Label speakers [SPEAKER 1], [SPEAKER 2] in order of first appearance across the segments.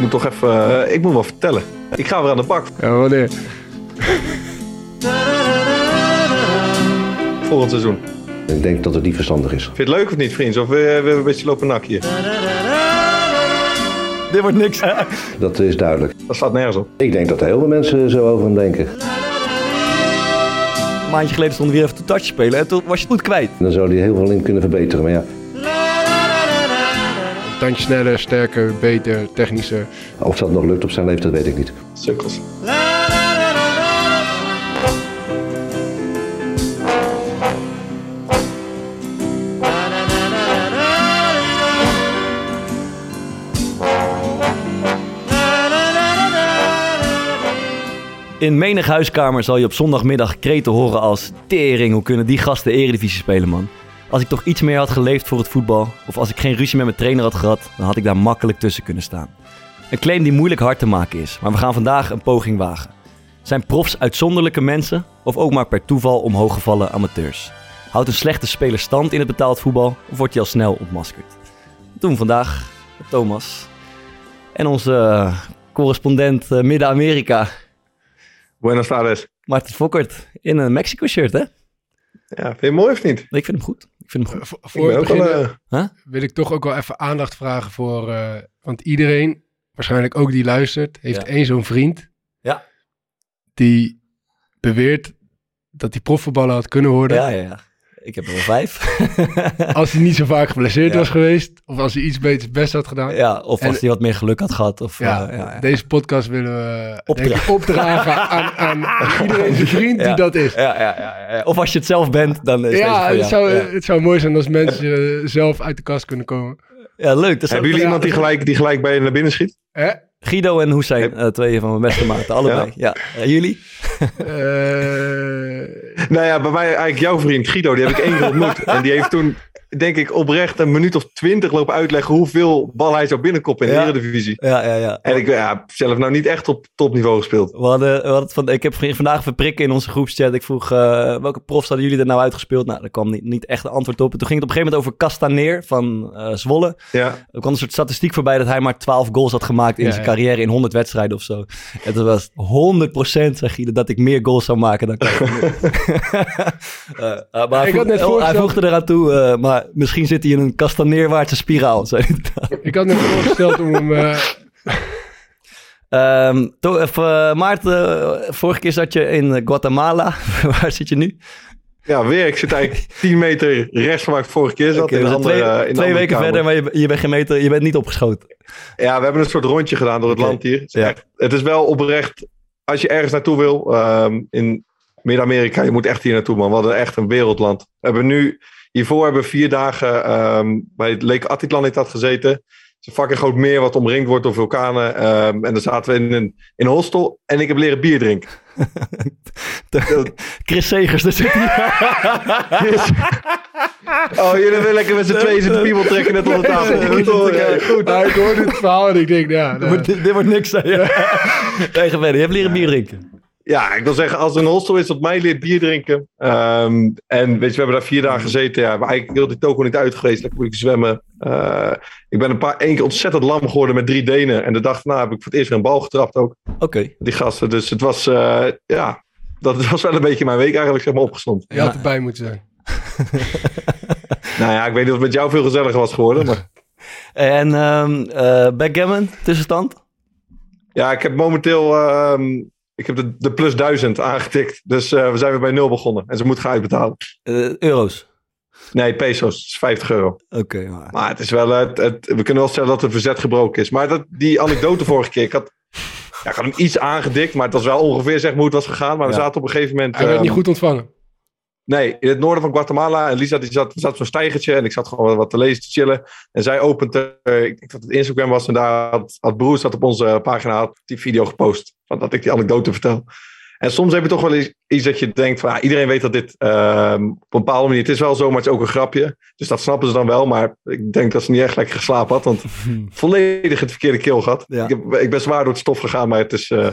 [SPEAKER 1] Ik moet toch even, eh, ik moet wel vertellen. Ik ga weer aan de bak
[SPEAKER 2] Ja, wanneer?
[SPEAKER 1] volgend seizoen.
[SPEAKER 3] Ik denk dat het niet verstandig is.
[SPEAKER 1] Vind je het leuk of niet, vriends? Of we, we hebben een beetje lopen nak hier?
[SPEAKER 2] Dit wordt niks.
[SPEAKER 3] Dat is duidelijk.
[SPEAKER 1] Dat staat nergens op.
[SPEAKER 3] Ik denk dat er heel veel mensen zo over hem denken.
[SPEAKER 2] Een maandje geleden stond hij weer even te touch spelen en toen was je het goed kwijt.
[SPEAKER 3] Dan zou hij heel veel in kunnen verbeteren. Maar ja,
[SPEAKER 4] tandje sneller, sterker, beter, technischer.
[SPEAKER 3] of dat nog lukt op zijn leeftijd, weet ik niet.
[SPEAKER 1] Sukkels.
[SPEAKER 2] In menig huiskamer zal je op zondagmiddag kreten horen als... Tering, hoe kunnen die gasten eredivisie spelen, man? Als ik toch iets meer had geleefd voor het voetbal... of als ik geen ruzie met mijn trainer had gehad... dan had ik daar makkelijk tussen kunnen staan. Een claim die moeilijk hard te maken is... maar we gaan vandaag een poging wagen. Zijn profs uitzonderlijke mensen... of ook maar per toeval omhooggevallen amateurs? Houdt een slechte speler stand in het betaald voetbal... of wordt hij al snel ontmaskerd? Doen vandaag Thomas... en onze eh, correspondent eh, Midden-Amerika...
[SPEAKER 1] Buenas tardes.
[SPEAKER 2] Martin Fokkert in een Mexico-shirt, hè?
[SPEAKER 1] Ja, vind je mooi of niet?
[SPEAKER 2] Ik vind hem goed. Ik vind hem goed.
[SPEAKER 4] Voor, beginnen
[SPEAKER 1] eh,
[SPEAKER 4] wil ik toch ook wel even aandacht vragen voor... eh, want iedereen, waarschijnlijk ook die luistert, heeft
[SPEAKER 2] Ja.
[SPEAKER 4] één zo'n vriend.
[SPEAKER 2] Ja.
[SPEAKER 4] Die beweert dat hij profvoetballer had kunnen worden.
[SPEAKER 2] Ja, ja, ja. Ik heb er wel vijf.
[SPEAKER 4] Als hij niet zo vaak geblesseerd
[SPEAKER 2] Ja.
[SPEAKER 4] was geweest. Of als hij iets beter best had gedaan.
[SPEAKER 2] ja, of als hij wat meer geluk had gehad. Of,
[SPEAKER 4] Ja,
[SPEAKER 2] eh, ja, ja.
[SPEAKER 4] deze podcast willen we
[SPEAKER 2] Opdra-
[SPEAKER 4] denk ik, opdragen aan, aan, aan iedereen zijn vriend
[SPEAKER 2] Ja.
[SPEAKER 4] die dat is.
[SPEAKER 2] Ja, ja, ja, ja. Of als je het zelf bent, dan is
[SPEAKER 4] Ja, het zou,
[SPEAKER 2] ja.
[SPEAKER 4] het zou mooi zijn als mensen eh, zelf uit de kast kunnen komen.
[SPEAKER 2] Ja, leuk.
[SPEAKER 1] Hebben jullie iemand die gelijk, die gelijk bij je naar binnen schiet?
[SPEAKER 4] Hè?
[SPEAKER 2] Guido en Hussein, eh, twee van mijn beste maten, allebei. Ja. Eh, jullie?
[SPEAKER 4] Eh,
[SPEAKER 1] Nou ja, bij mij eigenlijk jouw vriend Guido, die heb ik één keer ontmoet. En die heeft toen, denk ik, oprecht een minuut of twintig lopen uitleggen hoeveel bal hij zou binnenkoppen in de
[SPEAKER 2] Ja.
[SPEAKER 1] Eredivisie.
[SPEAKER 2] Ja, ja, ja.
[SPEAKER 1] En ik ja, heb zelf nou niet echt op topniveau gespeeld.
[SPEAKER 2] We hadden, we hadden van, ik heb vandaag verprikken in onze groepschat. Ik vroeg, eh, welke profs hadden jullie er nou uitgespeeld? Nou, daar kwam niet, niet echt een antwoord op. En toen ging het op een gegeven moment over Castaneer van eh, Zwolle.
[SPEAKER 1] Ja,
[SPEAKER 2] Er kwam een soort statistiek voorbij dat hij maar 12 goals had gemaakt in
[SPEAKER 4] Ja,
[SPEAKER 2] zijn
[SPEAKER 4] ja.
[SPEAKER 2] carrière in 100 wedstrijden of zo. En dat was 100% zeg je dat ik meer goals zou maken dan Castaneer. Eh, eh, maar hij,
[SPEAKER 4] Ik had
[SPEAKER 2] voeg-
[SPEAKER 4] net
[SPEAKER 2] hij voegde eraan toe, eh, maar misschien zit hij in een Castaneerwaartse spiraal.
[SPEAKER 4] ik had me voorgesteld om hem... eh,
[SPEAKER 2] Ehm, to, even, eh, Maarten, vorige keer zat je in Guatemala. Waar zit je nu?
[SPEAKER 1] ja, weer. Ik zit eigenlijk 10 meter rechts van waar ik vorige keer zat. In andere,
[SPEAKER 2] twee
[SPEAKER 1] in
[SPEAKER 2] twee weken
[SPEAKER 1] kamer.
[SPEAKER 2] verder, maar je, je bent gemeten, je bent niet opgeschoten.
[SPEAKER 1] Ja, we hebben een soort rondje gedaan door het land hier. Het is,
[SPEAKER 2] Ja.
[SPEAKER 1] echt- het is wel oprecht, als je ergens naartoe wil, ehm, in Midden-Amerika, je moet echt hier naartoe, man. We hadden echt een wereldland. We hebben nu, hiervoor hebben we vier dagen ehm, bij het Lake Atitlan gezeten. Het is een fucking groot meer wat omringd wordt door vulkanen. ehm, en dan zaten we in een, in een hostel en ik heb leren bier drinken.
[SPEAKER 2] Chris Segers, hij.
[SPEAKER 1] Oh, jullie willen lekker met z'n tweeën zitten piemel trekken net onder tafel. Goed hoor, eh, goed.
[SPEAKER 4] nou, ik hoorde het verhaal en ik denk, ja...
[SPEAKER 2] dit,
[SPEAKER 4] nou,
[SPEAKER 2] wordt, dit wordt niks. Tegen verder, je hebt leren bier drinken.
[SPEAKER 1] Ja, ik wil zeggen, als er een hostel is dat mij leert bier drinken. ehm, en weet je, we hebben daar vier dagen gezeten. Ja, maar eigenlijk heel die toko niet uit geweest. Lekker moet ik zwemmen. Eh, ik ben een paar, één keer ontzettend lam geworden met drie Denen. En de dag daarna heb ik voor het eerst weer een bal getrapt ook.
[SPEAKER 2] Oké.
[SPEAKER 1] Die gasten. Dus het was, eh, ja, dat was wel een beetje mijn week eigenlijk, zeg maar, opgestond.
[SPEAKER 4] je had erbij moeten zijn.
[SPEAKER 1] Nou ja, ik weet niet of het met jou veel gezelliger was geworden. Maar
[SPEAKER 2] En ehm eh, backgammon, tussenstand?
[SPEAKER 1] ja, ik heb momenteel, ehm, ik heb de, de plus duizend aangetikt. Dus eh, we zijn weer bij nul begonnen. En ze moet gaan uitbetalen.
[SPEAKER 2] Eh, euro's.
[SPEAKER 1] Nee, peso's. Dat is 50 euro.
[SPEAKER 2] Oké, maar...
[SPEAKER 1] Maar het is wel, het, het, we kunnen wel stellen dat het verzet gebroken is. Maar dat, die anekdote vorige keer, ik had Ja, ik had hem iets aangedikt, maar het was wel ongeveer zeg maar hoe het was gegaan. Maar we zaten op een gegeven moment...
[SPEAKER 4] Hij werd
[SPEAKER 1] ehm,
[SPEAKER 4] niet goed ontvangen.
[SPEAKER 1] Nee, in het noorden van Guatemala. En Lisa die zat, zat op zo'n stijgertje en ik zat gewoon wat te lezen, te chillen. En zij opent, eh, ik denk dat het Instagram was en daar had, had Broers dat op onze pagina had die video gepost. Van dat ik die anekdote vertel. En soms heb je toch wel iets dat je denkt van iedereen weet dat dit ehm, op een bepaalde manier, het is wel zo, maar het is ook een grapje. Dus dat snappen ze dan wel, maar ik denk dat ze niet echt lekker geslapen had, want volledig het verkeerde keel gehad.
[SPEAKER 2] Ja.
[SPEAKER 1] Ik, heb, ik ben zwaar door het stof gegaan, maar het is eh,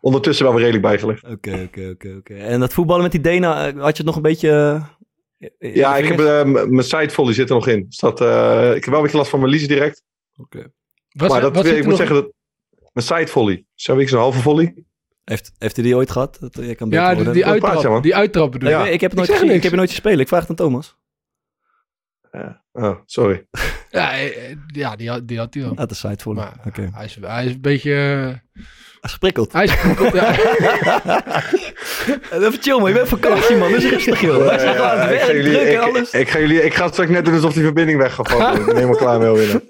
[SPEAKER 1] ondertussen wel weer redelijk bijgelegd.
[SPEAKER 2] Oké, oké, oké, oké. En dat voetballen met die Dena, eh, had je het nog een beetje... eh,
[SPEAKER 1] Ja, ik heb m- mijn sidevolley zit er nog in. Dus dat, eh, ik heb wel een beetje last van mijn lies direct.
[SPEAKER 4] Wat,
[SPEAKER 1] maar dat,
[SPEAKER 4] wat
[SPEAKER 1] ik moet
[SPEAKER 4] nog-
[SPEAKER 1] zeggen dat mijn sidevolley. Zo ik zo'n halve volley.
[SPEAKER 2] Heeft, heeft hij die ooit gehad? Dat, jij kan
[SPEAKER 4] Ja, die, die uittrap,
[SPEAKER 1] man?
[SPEAKER 4] die uittrap bedoel
[SPEAKER 2] Nee,
[SPEAKER 4] ik.
[SPEAKER 2] Heb het nooit
[SPEAKER 4] Ik
[SPEAKER 2] gezien. Ik heb het nooit gespeeld. Ik vraag het aan Thomas.
[SPEAKER 1] Oh, sorry.
[SPEAKER 4] Ja, ja die, had, die had hij wel.
[SPEAKER 2] Uit de
[SPEAKER 4] Maar
[SPEAKER 2] Oké.
[SPEAKER 4] hij, is, hij is een beetje... eh,
[SPEAKER 2] Gesprikkeld.
[SPEAKER 4] hij is ja.
[SPEAKER 2] Even chill man, je bent vakantie man. Dus rustig joh. Wij zijn gewoon aan het werk,
[SPEAKER 1] jullie,
[SPEAKER 2] druk en
[SPEAKER 1] ik,
[SPEAKER 2] alles.
[SPEAKER 1] ik, ga jullie, ik ga straks net doen alsof die verbinding weg gaat vallen. ik ben helemaal klaar mee alweer.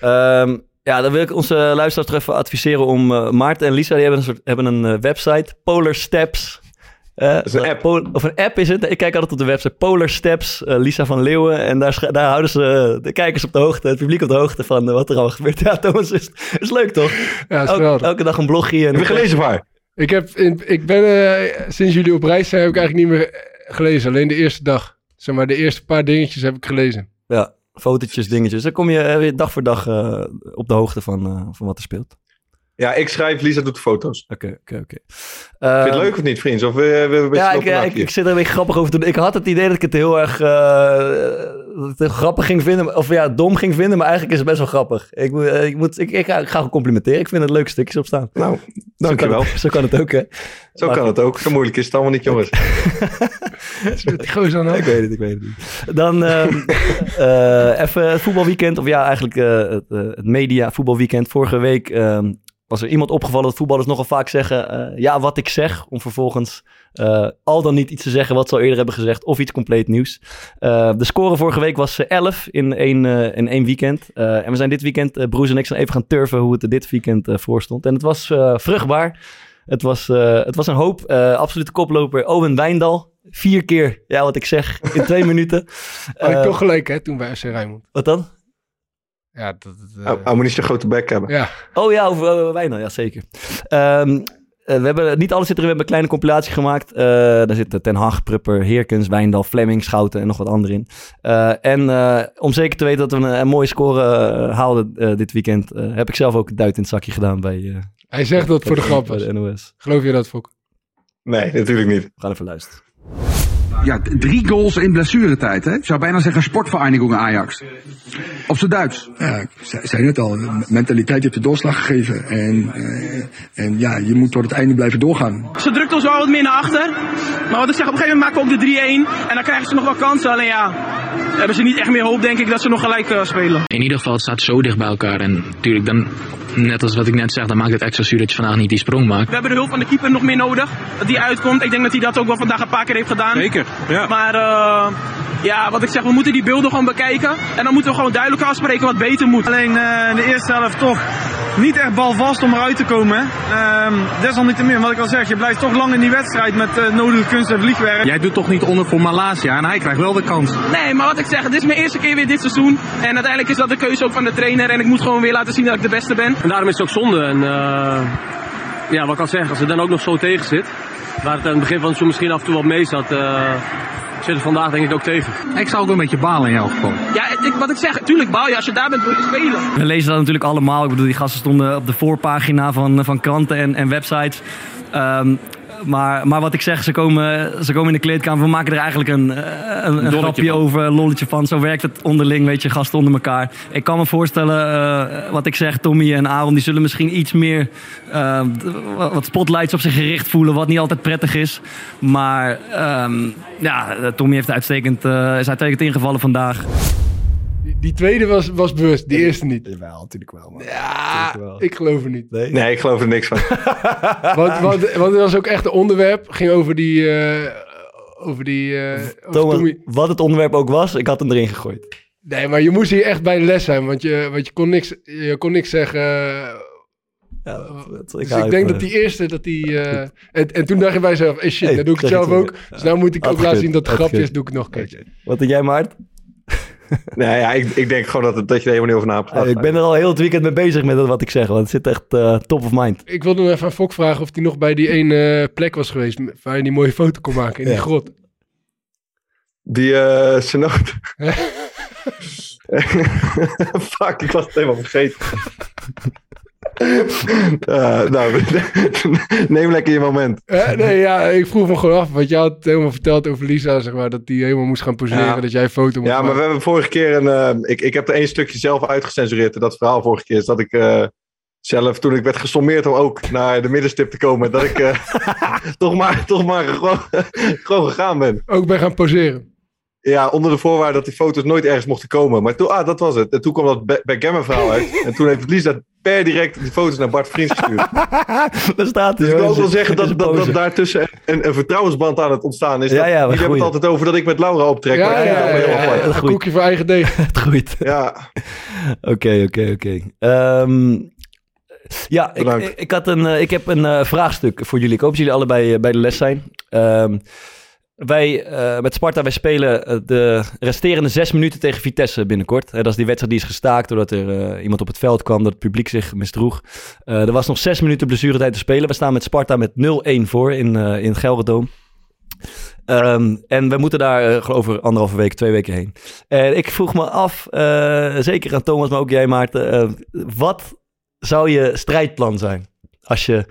[SPEAKER 2] Ehm, ja, dan wil ik onze luisteraars toch even adviseren om... eh, Maarten en Lisa, die hebben een, soort, hebben een eh, website. Polar Steps. Eh,
[SPEAKER 1] is een app.
[SPEAKER 2] Of een app is het. Ik kijk altijd op de website Polar Steps, eh, Lisa van Leeuwen. En daar, daar houden ze de kijkers op de hoogte, het publiek op de hoogte van wat er allemaal gebeurt. Ja, Thomas, is, is leuk toch?
[SPEAKER 4] ja, is
[SPEAKER 2] Elke, dag een blogje. En
[SPEAKER 1] Heb je gelezen waar?
[SPEAKER 4] Ik, heb in, ik ben eh, sinds jullie op reis zijn, heb ik eigenlijk niet meer gelezen. Alleen de eerste dag. Zeg maar, de eerste paar dingetjes heb ik gelezen.
[SPEAKER 2] Ja, fotootjes, dingetjes. Dan kom je weer dag voor dag eh, op de hoogte van, eh, van wat er speelt.
[SPEAKER 1] Ja, ik schrijf, Lisa doet de foto's.
[SPEAKER 2] Oké, oké, oké.
[SPEAKER 1] Vind je het
[SPEAKER 2] Ehm,
[SPEAKER 1] leuk of niet, vriend? Of we, we hebben een beetje
[SPEAKER 2] Ja, ik, ik, zit er een beetje grappig over te doen. Ik had het idee dat ik het heel erg eh, het grappig ging vinden. Of ja, dom ging vinden. Maar eigenlijk is het best wel grappig. Ik, moet- eh, ik, moet, ik, ik, ga, ik ga gewoon complimenteren. Ik vind het leuke stukjes op staan.
[SPEAKER 1] Nou,
[SPEAKER 2] Zo
[SPEAKER 1] dankjewel.
[SPEAKER 2] kan, het, zo kan het ook, hè?
[SPEAKER 1] Zo kan het ook. Zo moeilijk is het allemaal niet, jongens.
[SPEAKER 4] Gozer aan de
[SPEAKER 2] Ik weet het, ik weet het niet. Dan eh, even het voetbalweekend. Of ja, eigenlijk eh, het, eh, het media voetbalweekend. Vorige week ehm, was er iemand opgevallen dat voetballers nogal vaak zeggen... eh, ja, wat ik zeg. Om vervolgens eh, al dan niet iets te zeggen wat ze al eerder hebben gezegd. Of iets compleet nieuws. Eh, de score vorige week was eh, 11 in één, in één weekend. En we zijn dit weekend, Broes en ik, zijn even gaan turven hoe het er dit weekend voor stond. En het was vruchtbaar. Het was, het was een hoop. Absolute koploper Owen Wijndal. Vier keer, ja, wat ik zeg, in twee minuten.
[SPEAKER 4] Had ik toch gelijk, hè, toen bij FC Rijnmond.
[SPEAKER 2] Wat dan?
[SPEAKER 4] Ja, dat... dat, eh,
[SPEAKER 1] Hij hij moet niet zo'n grote bek hebben.
[SPEAKER 4] ja.
[SPEAKER 2] Oh ja, over uh, Wijndal, ja zeker. Ehm, eh, we hebben niet alles zit erin, we hebben een kleine compilatie gemaakt. Eh, daar zitten Ten Hag, Prupper, Heerkens, Wijndal, Fleming, Schouten en nog wat anderen in. Eh, en eh, om zeker te weten dat we een, een mooie score haalden eh, dit weekend, eh, heb ik zelf ook een duit in het zakje gedaan bij, eh,
[SPEAKER 4] Hij zegt dat voor de grap
[SPEAKER 2] bij
[SPEAKER 4] was.
[SPEAKER 2] de NOS.
[SPEAKER 4] Geloof je dat, Fok?
[SPEAKER 1] Nee, natuurlijk niet.
[SPEAKER 2] We gaan even luisteren.
[SPEAKER 5] Ja, drie goals in blessuretijd, hè? Ik zou bijna zeggen sportvereniging Ajax. Op zijn Duits.
[SPEAKER 6] Ja, ik zei, net al, mentaliteit heeft de doorslag gegeven. En, eh, en ja, je moet tot het einde blijven doorgaan.
[SPEAKER 7] Ze drukt ons wel wat meer naar achter. Maar wat ik zeg, op een gegeven moment maken we ook de 3-1. En dan krijgen ze nog wel kansen. Alleen ja, hebben ze niet echt meer hoop, denk ik, dat ze nog gelijk eh, spelen.
[SPEAKER 8] In ieder geval, het staat zo dicht bij elkaar. En natuurlijk, dan, net als wat ik net zeg, dan maakt het extra zuur dat je vandaag niet die sprong maakt.
[SPEAKER 7] We hebben de hulp van de keeper nog meer nodig. Dat die uitkomt. Ik denk dat hij dat ook wel vandaag een paar keer heeft gedaan.
[SPEAKER 9] Zeker, ja.
[SPEAKER 7] Maar eh, ja, wat ik zeg, we moeten die beelden gewoon bekijken. En dan moeten we gewoon duidelijk afspreken wat beter moet.
[SPEAKER 9] Alleen eh, in de eerste helft toch niet echt balvast om eruit te komen. Ehm, desalniettemin, wat ik al zeg, je blijft toch lang in die wedstrijd met eh, nodige kunst en vliegwerk.
[SPEAKER 5] Jij doet toch niet onder voor Malasia en hij krijgt wel de kans.
[SPEAKER 7] Nee, maar wat ik zeg, dit is mijn eerste keer weer dit seizoen. En uiteindelijk is dat de keuze ook van de trainer. En ik moet gewoon weer laten zien dat ik de beste ben.
[SPEAKER 9] En daarom is het ook zonde. En eh, ja, wat ik al zeg, als het dan ook nog zo tegen zit, waar het aan het begin van het seizoen misschien af en toe wat mee zat, eh, zit het vandaag denk ik ook tegen.
[SPEAKER 5] Ik zou ook een beetje balen in jouw geval.
[SPEAKER 7] Ja, ik, wat ik zeg, tuurlijk bouw je als je daar bent wil je spelen.
[SPEAKER 2] We lezen dat natuurlijk allemaal. Ik bedoel, die gasten stonden op de voorpagina van, van kranten en, en websites. Ehm, maar, maar wat ik zeg, ze komen, ze komen in de kleedkamer. We maken er eigenlijk een, eh, een, een grapje
[SPEAKER 9] van.
[SPEAKER 2] over, een lolletje van. Zo werkt het onderling, weet je, gasten onder elkaar. Ik kan me voorstellen, eh, wat ik zeg, Tommy en Aaron... die zullen misschien iets meer eh, wat spotlights op zich gericht voelen... wat niet altijd prettig is. Maar ehm, ja, Tommy heeft uitstekend, is uitstekend ingevallen vandaag.
[SPEAKER 4] Die, die tweede was, was bewust, die eerste niet.
[SPEAKER 2] Jawel, natuurlijk wel, man.
[SPEAKER 4] Ja, ik geloof het niet.
[SPEAKER 1] Nee, ik geloof er niks van.
[SPEAKER 4] Want, want, want het was ook echt een onderwerp. ging over die... eh, over die eh,
[SPEAKER 2] Thomas,
[SPEAKER 4] Tommy.
[SPEAKER 2] wat het onderwerp ook was, ik had hem erin gegooid.
[SPEAKER 4] Nee, maar je moest hier echt bij de les zijn. Want je, want je, kon, niks, je kon niks zeggen
[SPEAKER 2] Ja, dat- dat-
[SPEAKER 4] Dus
[SPEAKER 2] hou
[SPEAKER 4] ik denk dat die eerste, dat die... eh, en, en toen dacht ik bij mezelf, hey shit,
[SPEAKER 2] Hey,
[SPEAKER 4] dan doe ik het zelf
[SPEAKER 2] het
[SPEAKER 4] ook. Dus nou moet ik
[SPEAKER 2] Had
[SPEAKER 4] ook laten zien dat het
[SPEAKER 2] had
[SPEAKER 4] grapje is,
[SPEAKER 2] gekund.
[SPEAKER 4] doe ik het nog een keertje.
[SPEAKER 2] Wat denk jij, Maart?
[SPEAKER 1] Nee, ja, ik, ik denk gewoon dat, het- dat je er helemaal niet over na hebt gedacht.
[SPEAKER 2] ik ben er al heel het weekend mee bezig met wat ik zeg. Want het zit echt eh, top of mind.
[SPEAKER 4] Ik wilde nog even aan Fok vragen of hij nog bij die ene plek was geweest... waar je die mooie foto kon maken in die grot.
[SPEAKER 1] Die eh Senoot. Fuck, ik was het helemaal vergeten. Eh, nou, neem lekker je moment.
[SPEAKER 4] Eh, nee, ja, ik vroeg me gewoon af. Want je had helemaal verteld over Lisa, zeg maar, dat die helemaal moest gaan poseren.
[SPEAKER 1] Ja.
[SPEAKER 4] Dat jij een foto moest
[SPEAKER 1] Ja, maar we hebben vorige keer een. eh, ik, ik heb er één stukje zelf uitgecensureerd. En dat verhaal vorige keer is dat ik zelf, toen ik werd gesommeerd om ook naar de middenstip te komen, dat ik toch maar, toch maar gewoon, gewoon gegaan ben.
[SPEAKER 4] Ook bij gaan poseren.
[SPEAKER 1] Ja, onder de voorwaarde dat die foto's nooit ergens mochten komen. Maar toen, ah, dat was het. En toen kwam dat Ba- backgammon verhaal uit. En toen heeft Lisa per direct die foto's naar Bart Vriends gestuurd.
[SPEAKER 2] Daar staat hij.
[SPEAKER 1] Dus ik wil ook wel zeggen dat, dat, daartussen een, een vertrouwensband aan het ontstaan is.
[SPEAKER 2] Ja, ja, wat
[SPEAKER 1] ik heb het altijd over dat ik met Laura optrek.
[SPEAKER 4] Ja,
[SPEAKER 1] maar
[SPEAKER 4] ja, ja, ja, ja,
[SPEAKER 1] apart.
[SPEAKER 4] Een
[SPEAKER 2] Goed.
[SPEAKER 4] koekje voor eigen deeg.
[SPEAKER 2] Het groeit.
[SPEAKER 1] Ja,
[SPEAKER 2] Oké, oké, oké. Ehm, Ja, ik, ik had een, eh, ik heb een eh, vraagstuk voor jullie. Ik hoop dat jullie allebei eh, bij de les zijn. Ehm, wij eh, met Sparta, wij spelen eh, de resterende zes minuten tegen Vitesse binnenkort. Dat is die wedstrijd die is gestaakt doordat er eh, iemand op het veld kwam, dat het publiek zich misdroeg. Er was nog zes minuten blessuretijd te spelen. We staan met Sparta met 0-1 voor in, in het. Ehm, en we moeten daar uh, over anderhalve week, twee weken heen. En ik vroeg me af, zeker aan Thomas, maar ook jij Maarten. Wat zou je strijdplan zijn als je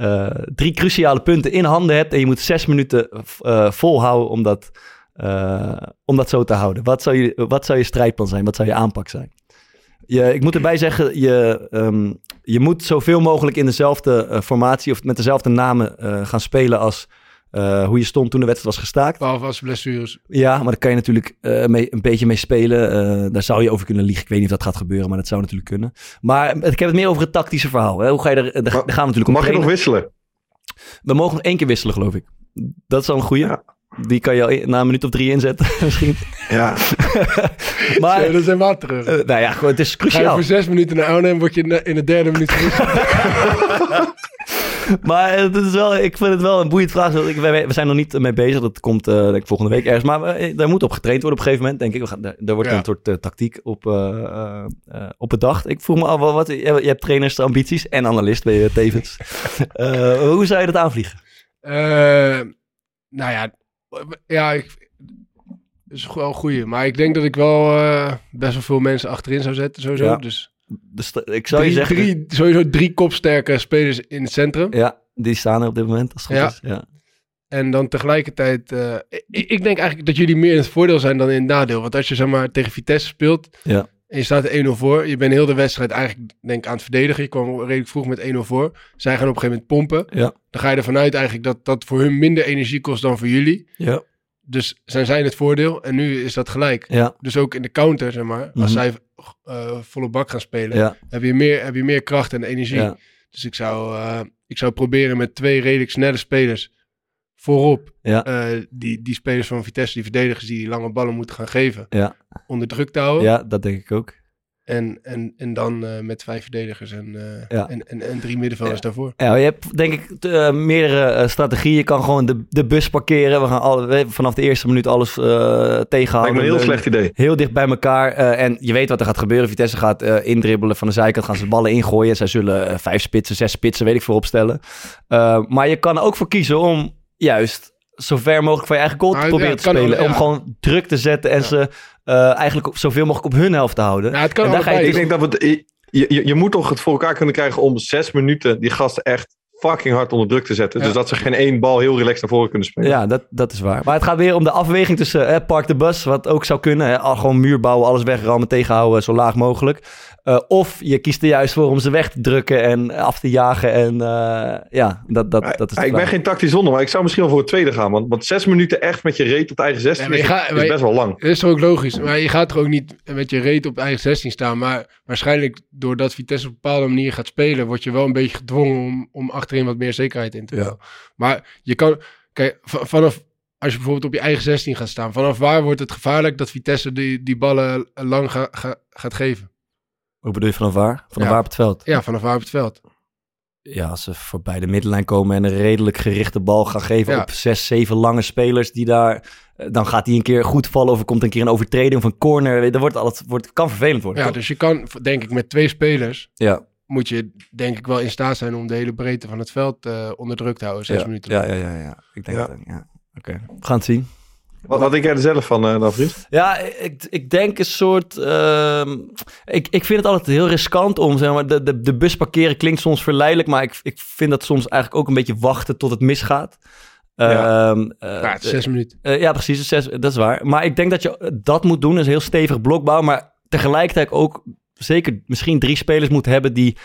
[SPEAKER 2] uh, drie cruciale punten in handen hebt en je moet zes minuten uh, volhouden om dat, uh, om dat zo te houden? Wat zou, je, wat zou je strijdplan zijn? Wat zou je aanpak zijn? Je, ik moet erbij zeggen, je, um, je moet zoveel mogelijk in dezelfde formatie of met dezelfde namen gaan spelen als uh, hoe je stond toen de wedstrijd was gestaakt.
[SPEAKER 4] Behalve als blessures.
[SPEAKER 2] Ja, maar daar kan je natuurlijk uh, mee, een beetje mee spelen. Uh, daar zou je over kunnen liegen. Ik weet niet of dat gaat gebeuren, maar dat zou natuurlijk kunnen. Maar ik heb het meer over het tactische verhaal. Hè? Hoe ga je er, daar, gaan we natuurlijk om
[SPEAKER 1] Mag je nog wisselen?
[SPEAKER 2] We mogen nog één keer wisselen, geloof ik. Dat is al een goede. Ja. Die kan je al na een minuut of drie inzetten, misschien.
[SPEAKER 1] Ja.
[SPEAKER 4] maar, Zo, dat zijn maar terug.
[SPEAKER 2] Uh, nou ja, gewoon, het is
[SPEAKER 4] Ga je
[SPEAKER 2] cruciaal.
[SPEAKER 4] voor zes minuten naar Arnhem, word je in de derde minuut
[SPEAKER 2] maar het is wel, ik vind het wel een boeiend vraag. We, zijn nog niet mee bezig. Dat komt uh, ik, volgende week ergens. Maar we, daar moet op getraind worden op een gegeven moment, denk ik. We gaan, daar, daar wordt ja. een soort uh, tactiek op, uh, op bedacht. Ik vroeg me af, wat, je, je hebt trainers ambities en analist ben je tevens. hoe zou je dat aanvliegen?
[SPEAKER 4] nou ja, ja ik, is wel een goeie. Maar ik denk dat ik wel best wel veel mensen achterin zou zetten sowieso. Ja. Dus...
[SPEAKER 2] Dus ik zou
[SPEAKER 4] drie,
[SPEAKER 2] je zeggen...
[SPEAKER 4] Drie, sowieso drie kopsterke spelers in het centrum.
[SPEAKER 2] Ja, die staan er op dit moment, als het
[SPEAKER 4] ja.
[SPEAKER 2] is. Ja.
[SPEAKER 4] En dan tegelijkertijd... Uh, ik, ik, denk eigenlijk dat jullie meer in het voordeel zijn dan in het nadeel. Want als je zeg maar tegen Vitesse speelt...
[SPEAKER 2] Ja.
[SPEAKER 4] En je staat 1-0 voor. Je bent heel de wedstrijd eigenlijk denk aan het verdedigen. Je kwam redelijk vroeg met 1-0 voor. Zij gaan op een gegeven moment pompen.
[SPEAKER 2] Ja.
[SPEAKER 4] Dan ga je ervan uit eigenlijk dat dat voor hun minder energie kost dan voor jullie.
[SPEAKER 2] Ja.
[SPEAKER 4] Dus zijn zij het voordeel en nu is dat gelijk.
[SPEAKER 2] Ja.
[SPEAKER 4] Dus ook in de counter, zeg maar, als
[SPEAKER 2] Mhm.
[SPEAKER 4] zij uh, volle bak gaan spelen,
[SPEAKER 2] Ja.
[SPEAKER 4] heb, je meer, heb je meer kracht en energie.
[SPEAKER 2] Ja.
[SPEAKER 4] Dus ik zou, uh, ik zou proberen met twee redelijk snelle spelers voorop,
[SPEAKER 2] Ja.
[SPEAKER 4] uh, die, die spelers van Vitesse, die verdedigers die, die lange ballen moeten gaan geven,
[SPEAKER 2] Ja.
[SPEAKER 4] onder druk te houden.
[SPEAKER 2] ja, dat denk ik ook.
[SPEAKER 4] En, en, en dan uh, met vijf verdedigers en, uh,
[SPEAKER 2] Ja.
[SPEAKER 4] en, en, en drie middenvelders daarvoor.
[SPEAKER 2] Ja, je hebt denk ik uh, meerdere uh, strategieën. Je kan gewoon de, de bus parkeren. We gaan alle, we vanaf de eerste minuut alles uh, tegenhouden.
[SPEAKER 1] Lijkt me een heel slecht idee.
[SPEAKER 2] Heel dicht bij elkaar. Uh, en je weet wat er gaat gebeuren. Vitesse gaat uh, indribbelen van de zijkant. Gaan ze de ballen ingooien. Zij zullen uh, vijf spitsen, zes spitsen, weet ik voor opstellen. Uh, maar je kan er ook voor kiezen om juist zo ver mogelijk van je eigen goal te
[SPEAKER 4] Nou,
[SPEAKER 2] proberen
[SPEAKER 4] ja,
[SPEAKER 2] te spelen.
[SPEAKER 4] ook, ja.
[SPEAKER 2] Om gewoon druk te zetten en
[SPEAKER 4] Ja.
[SPEAKER 2] ze uh, eigenlijk op, zoveel mogelijk op hun helft te houden.
[SPEAKER 4] Nou, het kan
[SPEAKER 2] en daar ga je dus-
[SPEAKER 1] Ik denk dat we het, je, je, je moet toch het voor elkaar kunnen krijgen om zes minuten die gasten echt fucking hard onder druk te zetten.
[SPEAKER 4] Ja.
[SPEAKER 1] Dus dat ze geen één bal heel relaxed naar voren kunnen spelen.
[SPEAKER 2] Ja, dat, dat is waar. Maar het gaat weer om de afweging tussen hè, park de bus, wat ook zou kunnen. Hè, al gewoon muur bouwen, alles wegrammen, tegenhouden, zo laag mogelijk. Uh, of je kiest er juist voor om ze weg te drukken en af te jagen. En uh, ja, dat, dat, dat is de
[SPEAKER 1] ik ben geen tactisch zonder, maar ik zou misschien wel voor het tweede gaan. Want, want zes minuten echt met je reet op de eigen 16
[SPEAKER 4] Ja, maar je
[SPEAKER 1] is,
[SPEAKER 4] gaat-
[SPEAKER 1] is
[SPEAKER 4] maar je-
[SPEAKER 1] best wel lang.
[SPEAKER 4] Dat is toch ook logisch. Maar je gaat er ook niet met je reet op eigen 16 staan. Maar waarschijnlijk doordat Vitesse op een bepaalde manier gaat spelen, word je wel een beetje gedwongen om, om achterin wat meer zekerheid in te
[SPEAKER 2] Ja.
[SPEAKER 4] Maar je kan, kijk, va- vanaf, als je bijvoorbeeld op je eigen 16 gaat staan, vanaf waar wordt het gevaarlijk dat Vitesse die, die ballen lang ga- ga- gaat geven?
[SPEAKER 2] Hoe bedoel je vanaf waar? Vanaf
[SPEAKER 4] Ja.
[SPEAKER 2] waar op het veld?
[SPEAKER 4] Ja, vanaf waar op het veld.
[SPEAKER 2] ja, als ze voorbij de middenlijn komen en een redelijk gerichte bal gaan geven
[SPEAKER 4] Ja.
[SPEAKER 2] op zes, zeven lange spelers die daar... eh, Dan gaat hij een keer goed vallen of er komt een keer een overtreding of een corner. Dat wordt altijd, wordt, kan vervelend worden.
[SPEAKER 4] Ja,
[SPEAKER 2] toch?
[SPEAKER 4] dus je kan, denk ik, met twee spelers
[SPEAKER 2] ja.
[SPEAKER 4] moet je denk ik wel in staat zijn om de hele breedte van het veld eh, onder druk te houden. Zes
[SPEAKER 2] ja.
[SPEAKER 4] minuten.
[SPEAKER 2] Ja, ja, ja, ja. Ik denk dat, ja. Oké, we gaan het zien.
[SPEAKER 1] Wat, wat denk jij er zelf van, eh dan, vriend?
[SPEAKER 2] Ja, ik, ik denk een soort. ehm, ik, ik vind het altijd heel riskant om. Zeg maar, de, de, de bus parkeren klinkt soms verleidelijk, maar ik, ik vind dat soms eigenlijk ook een beetje wachten tot het misgaat.
[SPEAKER 1] Ja.
[SPEAKER 2] Ehm, eh,
[SPEAKER 4] Ja, het is zes minuten.
[SPEAKER 2] eh, ja, precies. Zes, dat is waar. Maar ik denk dat je dat moet doen. Dat is een heel stevig blokbouw. Maar tegelijkertijd ook zeker misschien drie spelers moet hebben die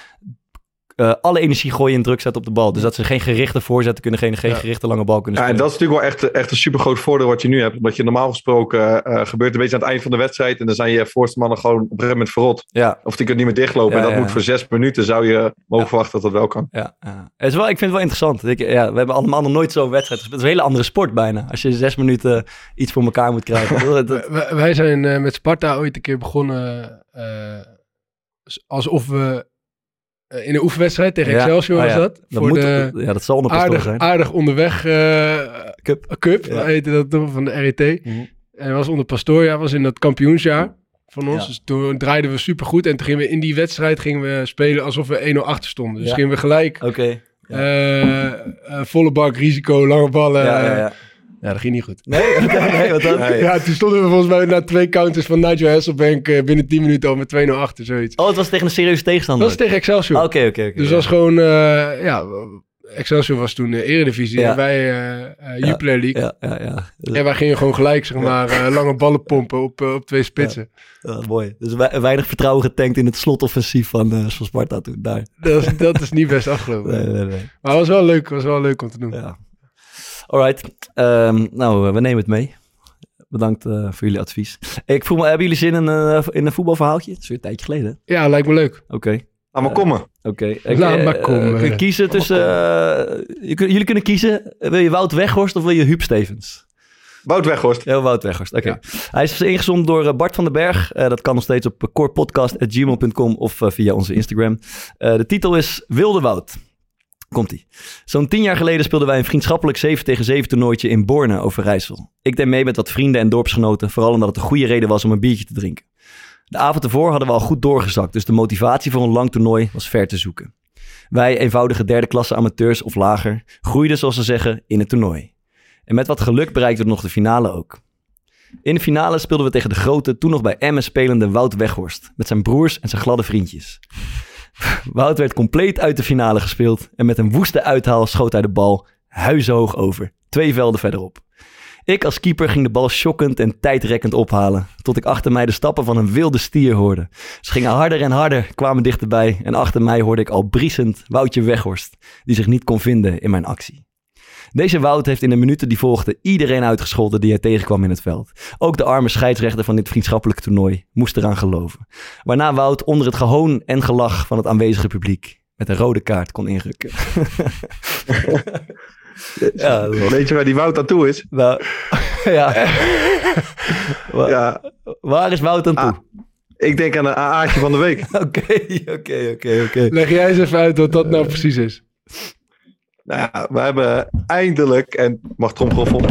[SPEAKER 2] eh, alle energie gooien en druk zetten op de bal. Dus dat ze geen gerichte voorzetten kunnen, geen, geen
[SPEAKER 4] Ja.
[SPEAKER 2] gerichte lange bal kunnen
[SPEAKER 1] Ja, en
[SPEAKER 2] spelen.
[SPEAKER 1] dat is natuurlijk wel echt, echt een super groot voordeel wat je nu hebt. Omdat je normaal gesproken eh, gebeurt een beetje aan het eind van de wedstrijd. En dan zijn je voorste mannen gewoon op een gegeven moment verrot.
[SPEAKER 2] Ja,
[SPEAKER 1] Of die kunnen niet meer dichtlopen.
[SPEAKER 2] Ja,
[SPEAKER 1] en dat
[SPEAKER 2] ja.
[SPEAKER 1] moet voor zes minuten zou je mogen verwachten dat dat wel kan.
[SPEAKER 2] Ja, ja. Het is wel, ik vind het wel interessant. Ik, ja, we hebben allemaal nog nooit zo'n wedstrijd gespeeld. Het is een hele andere sport bijna. Als je zes minuten iets voor elkaar moet krijgen. Dat- dat-
[SPEAKER 4] Wij- zijn eh, met Sparta ooit een keer begonnen eh, alsof we in een oefenwedstrijd tegen
[SPEAKER 2] Ja.
[SPEAKER 4] Excelsior
[SPEAKER 2] Oh
[SPEAKER 4] was
[SPEAKER 2] ja.
[SPEAKER 4] dat.
[SPEAKER 2] Dat
[SPEAKER 4] voor
[SPEAKER 2] moet,
[SPEAKER 4] de
[SPEAKER 2] ja, dat zal onder pastoor
[SPEAKER 4] aardig,
[SPEAKER 2] zijn.
[SPEAKER 4] aardig onderweg eh,
[SPEAKER 2] Cup.
[SPEAKER 4] Cup,
[SPEAKER 2] Ja.
[SPEAKER 4] heette dat toch, van de RET.
[SPEAKER 2] Mhm.
[SPEAKER 4] En was onder Pastoria, was in dat kampioensjaar van ons.
[SPEAKER 2] Ja.
[SPEAKER 4] Dus toen draaiden we supergoed. En toen gingen we in die wedstrijd gingen we spelen alsof we 1-0 achter stonden. Dus
[SPEAKER 2] Ja.
[SPEAKER 4] gingen we gelijk
[SPEAKER 2] Oké. Ja.
[SPEAKER 4] eh, eh, volle bak, risico, lange ballen.
[SPEAKER 2] ja, ja,
[SPEAKER 4] dat ging niet goed.
[SPEAKER 2] Nee, nee, wat dan?
[SPEAKER 1] Nee.
[SPEAKER 4] Ja, toen stonden we volgens mij na twee counters van Nigel Hasselbank eh, binnen 10 minuten al met 2-0 achter, zoiets.
[SPEAKER 2] Oh, het was tegen een serieuze tegenstander.
[SPEAKER 4] Dat was tegen Excelsior.
[SPEAKER 2] Oké, oké, oké.
[SPEAKER 4] Dus
[SPEAKER 2] ja.
[SPEAKER 4] dat was gewoon, eh, ja, Excelsior was toen de eredivisie
[SPEAKER 2] Ja.
[SPEAKER 4] en wij eh eh, Jupiler League.
[SPEAKER 2] Ja, ja, ja.
[SPEAKER 4] En wij gingen gewoon gelijk, zeg maar, eh, lange ballen pompen op, eh, op twee spitsen.
[SPEAKER 2] mooi. Dus we- weinig vertrouwen getankt in het slotoffensief van, eh, van Sparta toen. Daar.
[SPEAKER 4] Dat, is, dat is niet best afgelopen.
[SPEAKER 2] Nee, nee, nee.
[SPEAKER 4] Maar het was wel leuk, het was wel leuk om te doen.
[SPEAKER 2] Ja. Alright. Ehm, nou, eh, we nemen het mee. Bedankt eh, voor jullie advies. Ik voel me, hebben jullie zin in, eh, in een voetbalverhaaltje? Het is weer een tijdje geleden.
[SPEAKER 4] Ja, lijkt me leuk.
[SPEAKER 2] Oké.
[SPEAKER 1] Laat maar komen.
[SPEAKER 2] Oké.
[SPEAKER 4] Laat maar komen.
[SPEAKER 2] kiezen tussen... eh, jullie kunnen kiezen. Wil je Wout Weghorst of wil je Huub Stevens?
[SPEAKER 1] Wout Weghorst.
[SPEAKER 2] Ja, Wout Weghorst. Oké.
[SPEAKER 4] Ja.
[SPEAKER 2] Hij is ingezonden door Bart van den Berg. Eh, dat kan nog steeds op corepodcast.gmail.com of via onze Instagram. Eh, de titel is Wilde Wout. Komt-ie. Zo'n tien jaar geleden speelden wij een vriendschappelijk 7 tegen 7 toernooitje in Borne over Rijssel. Ik deed mee met wat vrienden en dorpsgenoten, vooral omdat het een goede reden was om een biertje te drinken. De avond ervoor hadden we al goed doorgezakt, dus de motivatie voor een lang toernooi was ver te zoeken. Wij, eenvoudige derde klasse amateurs of lager, groeiden zoals ze zeggen in het toernooi. En met wat geluk bereikten we nog de finale ook. In de finale speelden we tegen de grote, toen nog bij Emmen spelende Wout Weghorst. Met zijn broers en zijn gladde vriendjes. Wout werd compleet uit de finale gespeeld. En met een woeste uithaal schoot hij de bal huizenhoog over. Twee velden verderop. Ik als keeper ging de bal shockend en tijdrekkend ophalen. Tot ik achter mij de stappen van een wilde stier hoorde. Ze gingen harder en harder, kwamen dichterbij. En achter mij hoorde ik al briesend Woutje Weghorst. Die zich niet kon vinden in mijn actie. Deze Wout heeft in de minuten die volgden iedereen uitgescholden die hij tegenkwam in het veld. Ook de arme scheidsrechter van dit vriendschappelijke toernooi moest eraan geloven. Waarna Wout onder het gehoon en gelach van het aanwezige publiek met een rode kaart kon inrukken. ja, was-
[SPEAKER 1] Weet je waar die Wout aan toe is?
[SPEAKER 2] nou, ja. Wa-
[SPEAKER 1] Ja,
[SPEAKER 2] Waar is Wout aan toe?
[SPEAKER 1] Ah. ik denk aan een AA'tje van de week.
[SPEAKER 2] Oké, oké, oké, oké.
[SPEAKER 4] Leg jij eens even uit wat dat nou precies is.
[SPEAKER 1] Nou ja, we hebben eindelijk, en mag tromgeroffel,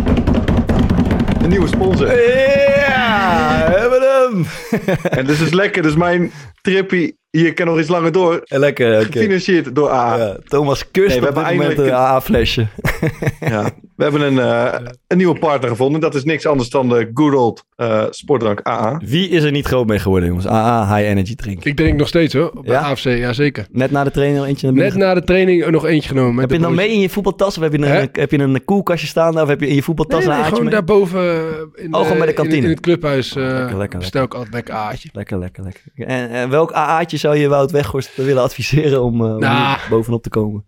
[SPEAKER 1] een nieuwe sponsor.
[SPEAKER 2] Ja, we hebben hem.
[SPEAKER 1] En dus is lekker. Dus mijn trippie hier kan nog iets langer door.
[SPEAKER 2] Lekker, oké.
[SPEAKER 1] Gefinancierd door AA.
[SPEAKER 2] Ja, Thomas kust
[SPEAKER 1] Nee, we hebben
[SPEAKER 2] moment een
[SPEAKER 1] eindelijk-
[SPEAKER 2] AA-flesje.
[SPEAKER 1] Ja, we hebben een, eh, een nieuwe partner gevonden. Dat is niks anders dan de good old eh, sportdrank AA.
[SPEAKER 2] Wie is er niet groot mee geworden, jongens? AA, high energy drink.
[SPEAKER 4] Ik drink nog steeds hoor, op de
[SPEAKER 2] Ja?
[SPEAKER 4] AFC, ja zeker.
[SPEAKER 2] Net na de training nog eentje binnen
[SPEAKER 4] Net na de training nog eentje genomen.
[SPEAKER 2] Heb je
[SPEAKER 4] de
[SPEAKER 2] dan mee in je voetbaltas? Of heb je een,
[SPEAKER 4] Hè?
[SPEAKER 2] heb je een koelkastje staan? Of heb je in je voetbaltas
[SPEAKER 4] Nee,
[SPEAKER 2] een
[SPEAKER 4] nee, gewoon
[SPEAKER 2] mee?
[SPEAKER 4] daarboven eh, in,
[SPEAKER 2] Oh, gewoon bij de
[SPEAKER 4] in-
[SPEAKER 2] kantine.
[SPEAKER 4] In, het clubhuis eh
[SPEAKER 2] Lekker, lekker,
[SPEAKER 4] bestel ik altijd lekker aardje.
[SPEAKER 2] Lekker, lekker, lekker. En, en welk AA'tje zou je Wout Weghorst willen adviseren om, eh, om
[SPEAKER 4] Nou.
[SPEAKER 2] bovenop te komen?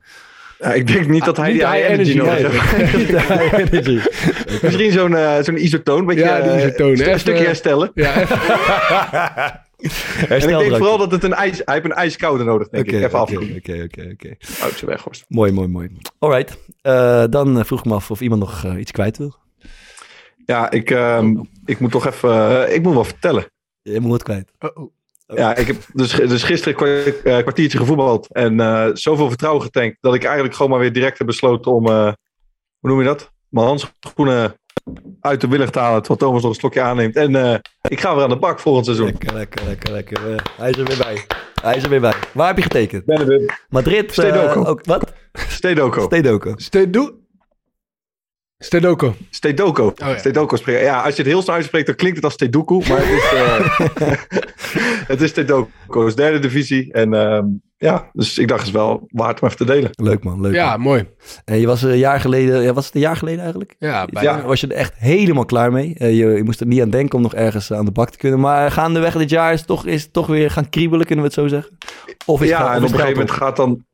[SPEAKER 1] Ja, ik denk niet dat hij die high energy, nodig heeft.
[SPEAKER 2] Energy.
[SPEAKER 1] Misschien zo'n eh, zo'n isotoon. Beetje,
[SPEAKER 4] Ja, die
[SPEAKER 1] eh,
[SPEAKER 4] isotoon,
[SPEAKER 1] Een stukje herstellen.
[SPEAKER 4] Ja,
[SPEAKER 1] En ik denk vooral dat het een ijs... Hij heeft een ijskoude nodig, denk ik. Even
[SPEAKER 2] oké,
[SPEAKER 1] afkoelen.
[SPEAKER 2] Oké, oké, oké.
[SPEAKER 1] Oudje Weghorst.
[SPEAKER 2] Mooi, mooi, mooi. Alright. Eh, dan eh, vroeg ik me af of iemand nog eh, iets kwijt wil.
[SPEAKER 1] Ja, ik, ehm, ik moet toch even... eh, ik moet wel vertellen.
[SPEAKER 2] Je moet wat kwijt.
[SPEAKER 4] oh, oh.
[SPEAKER 1] Ja, ik heb dus, dus gisteren een eh, kwartiertje gevoetbald. En eh, zoveel vertrouwen getankt. dat ik eigenlijk gewoon maar weer direct heb besloten om. eh, hoe noem je dat? Mijn handschoenen uit de willig te halen. Terwijl Thomas nog een slokje aanneemt. En eh, ik ga weer aan de bak volgend seizoen.
[SPEAKER 2] Lekker, lekker, lekker, lekker. Hij is er weer bij. Hij is er weer bij. Waar heb je getekend?
[SPEAKER 1] Ben er weer.
[SPEAKER 2] Madrid. eh,
[SPEAKER 1] Stedoko.
[SPEAKER 2] ook, wat?
[SPEAKER 1] Stedoko.
[SPEAKER 2] Stedoko.
[SPEAKER 4] Stedo Stedoko.
[SPEAKER 1] Stedoko.
[SPEAKER 4] ja.
[SPEAKER 1] Stedoko spreken. Ja, als je het heel snel uitspreekt, dan klinkt het als Stedoku. Maar het is, eh, het is Stedoko. Het is derde divisie. En ehm, ja, dus ik dacht, het is wel waard om even te delen.
[SPEAKER 2] Leuk man, leuk.
[SPEAKER 4] Ja,
[SPEAKER 2] man.
[SPEAKER 4] mooi.
[SPEAKER 2] En je was een jaar geleden, ja, was het een jaar geleden eigenlijk?
[SPEAKER 4] Ja, bijna.
[SPEAKER 2] Ja. Was je er echt helemaal klaar mee? Eh, je, je moest er niet aan denken om nog ergens aan de bak te kunnen. Maar gaandeweg dit jaar is het toch, is het toch weer gaan kriebelen, kunnen we het zo zeggen? Of is het
[SPEAKER 1] ja, en
[SPEAKER 2] of
[SPEAKER 1] op een
[SPEAKER 2] het
[SPEAKER 1] gegeven moment gaat dan...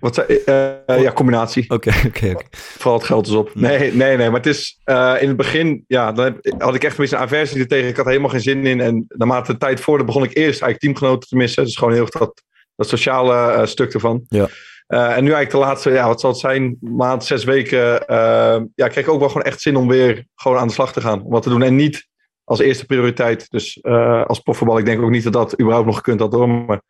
[SPEAKER 1] Wat zei, eh, eh, ja, combinatie.
[SPEAKER 2] Oké, oké.
[SPEAKER 1] Vooral het geld is op. Nee, nee, nee. Maar het is eh, in het begin, ja, dan heb- had ik echt een beetje een aversie er tegen. Ik had er helemaal geen zin in. En naarmate de tijd voorde, begon ik eerst eigenlijk teamgenoten te missen. Dus gewoon heel erg dat, dat sociale stuk ervan.
[SPEAKER 2] Ja.
[SPEAKER 1] En nu eigenlijk de laatste, ja, wat zal het zijn, maand, zes weken. ja, kreeg ik ook wel gewoon echt zin om weer gewoon aan de slag te gaan. Om wat te doen. En niet als eerste prioriteit. Dus als profvoetbal, ik denk ook niet dat dat überhaupt nog gekund had hoor. Maar,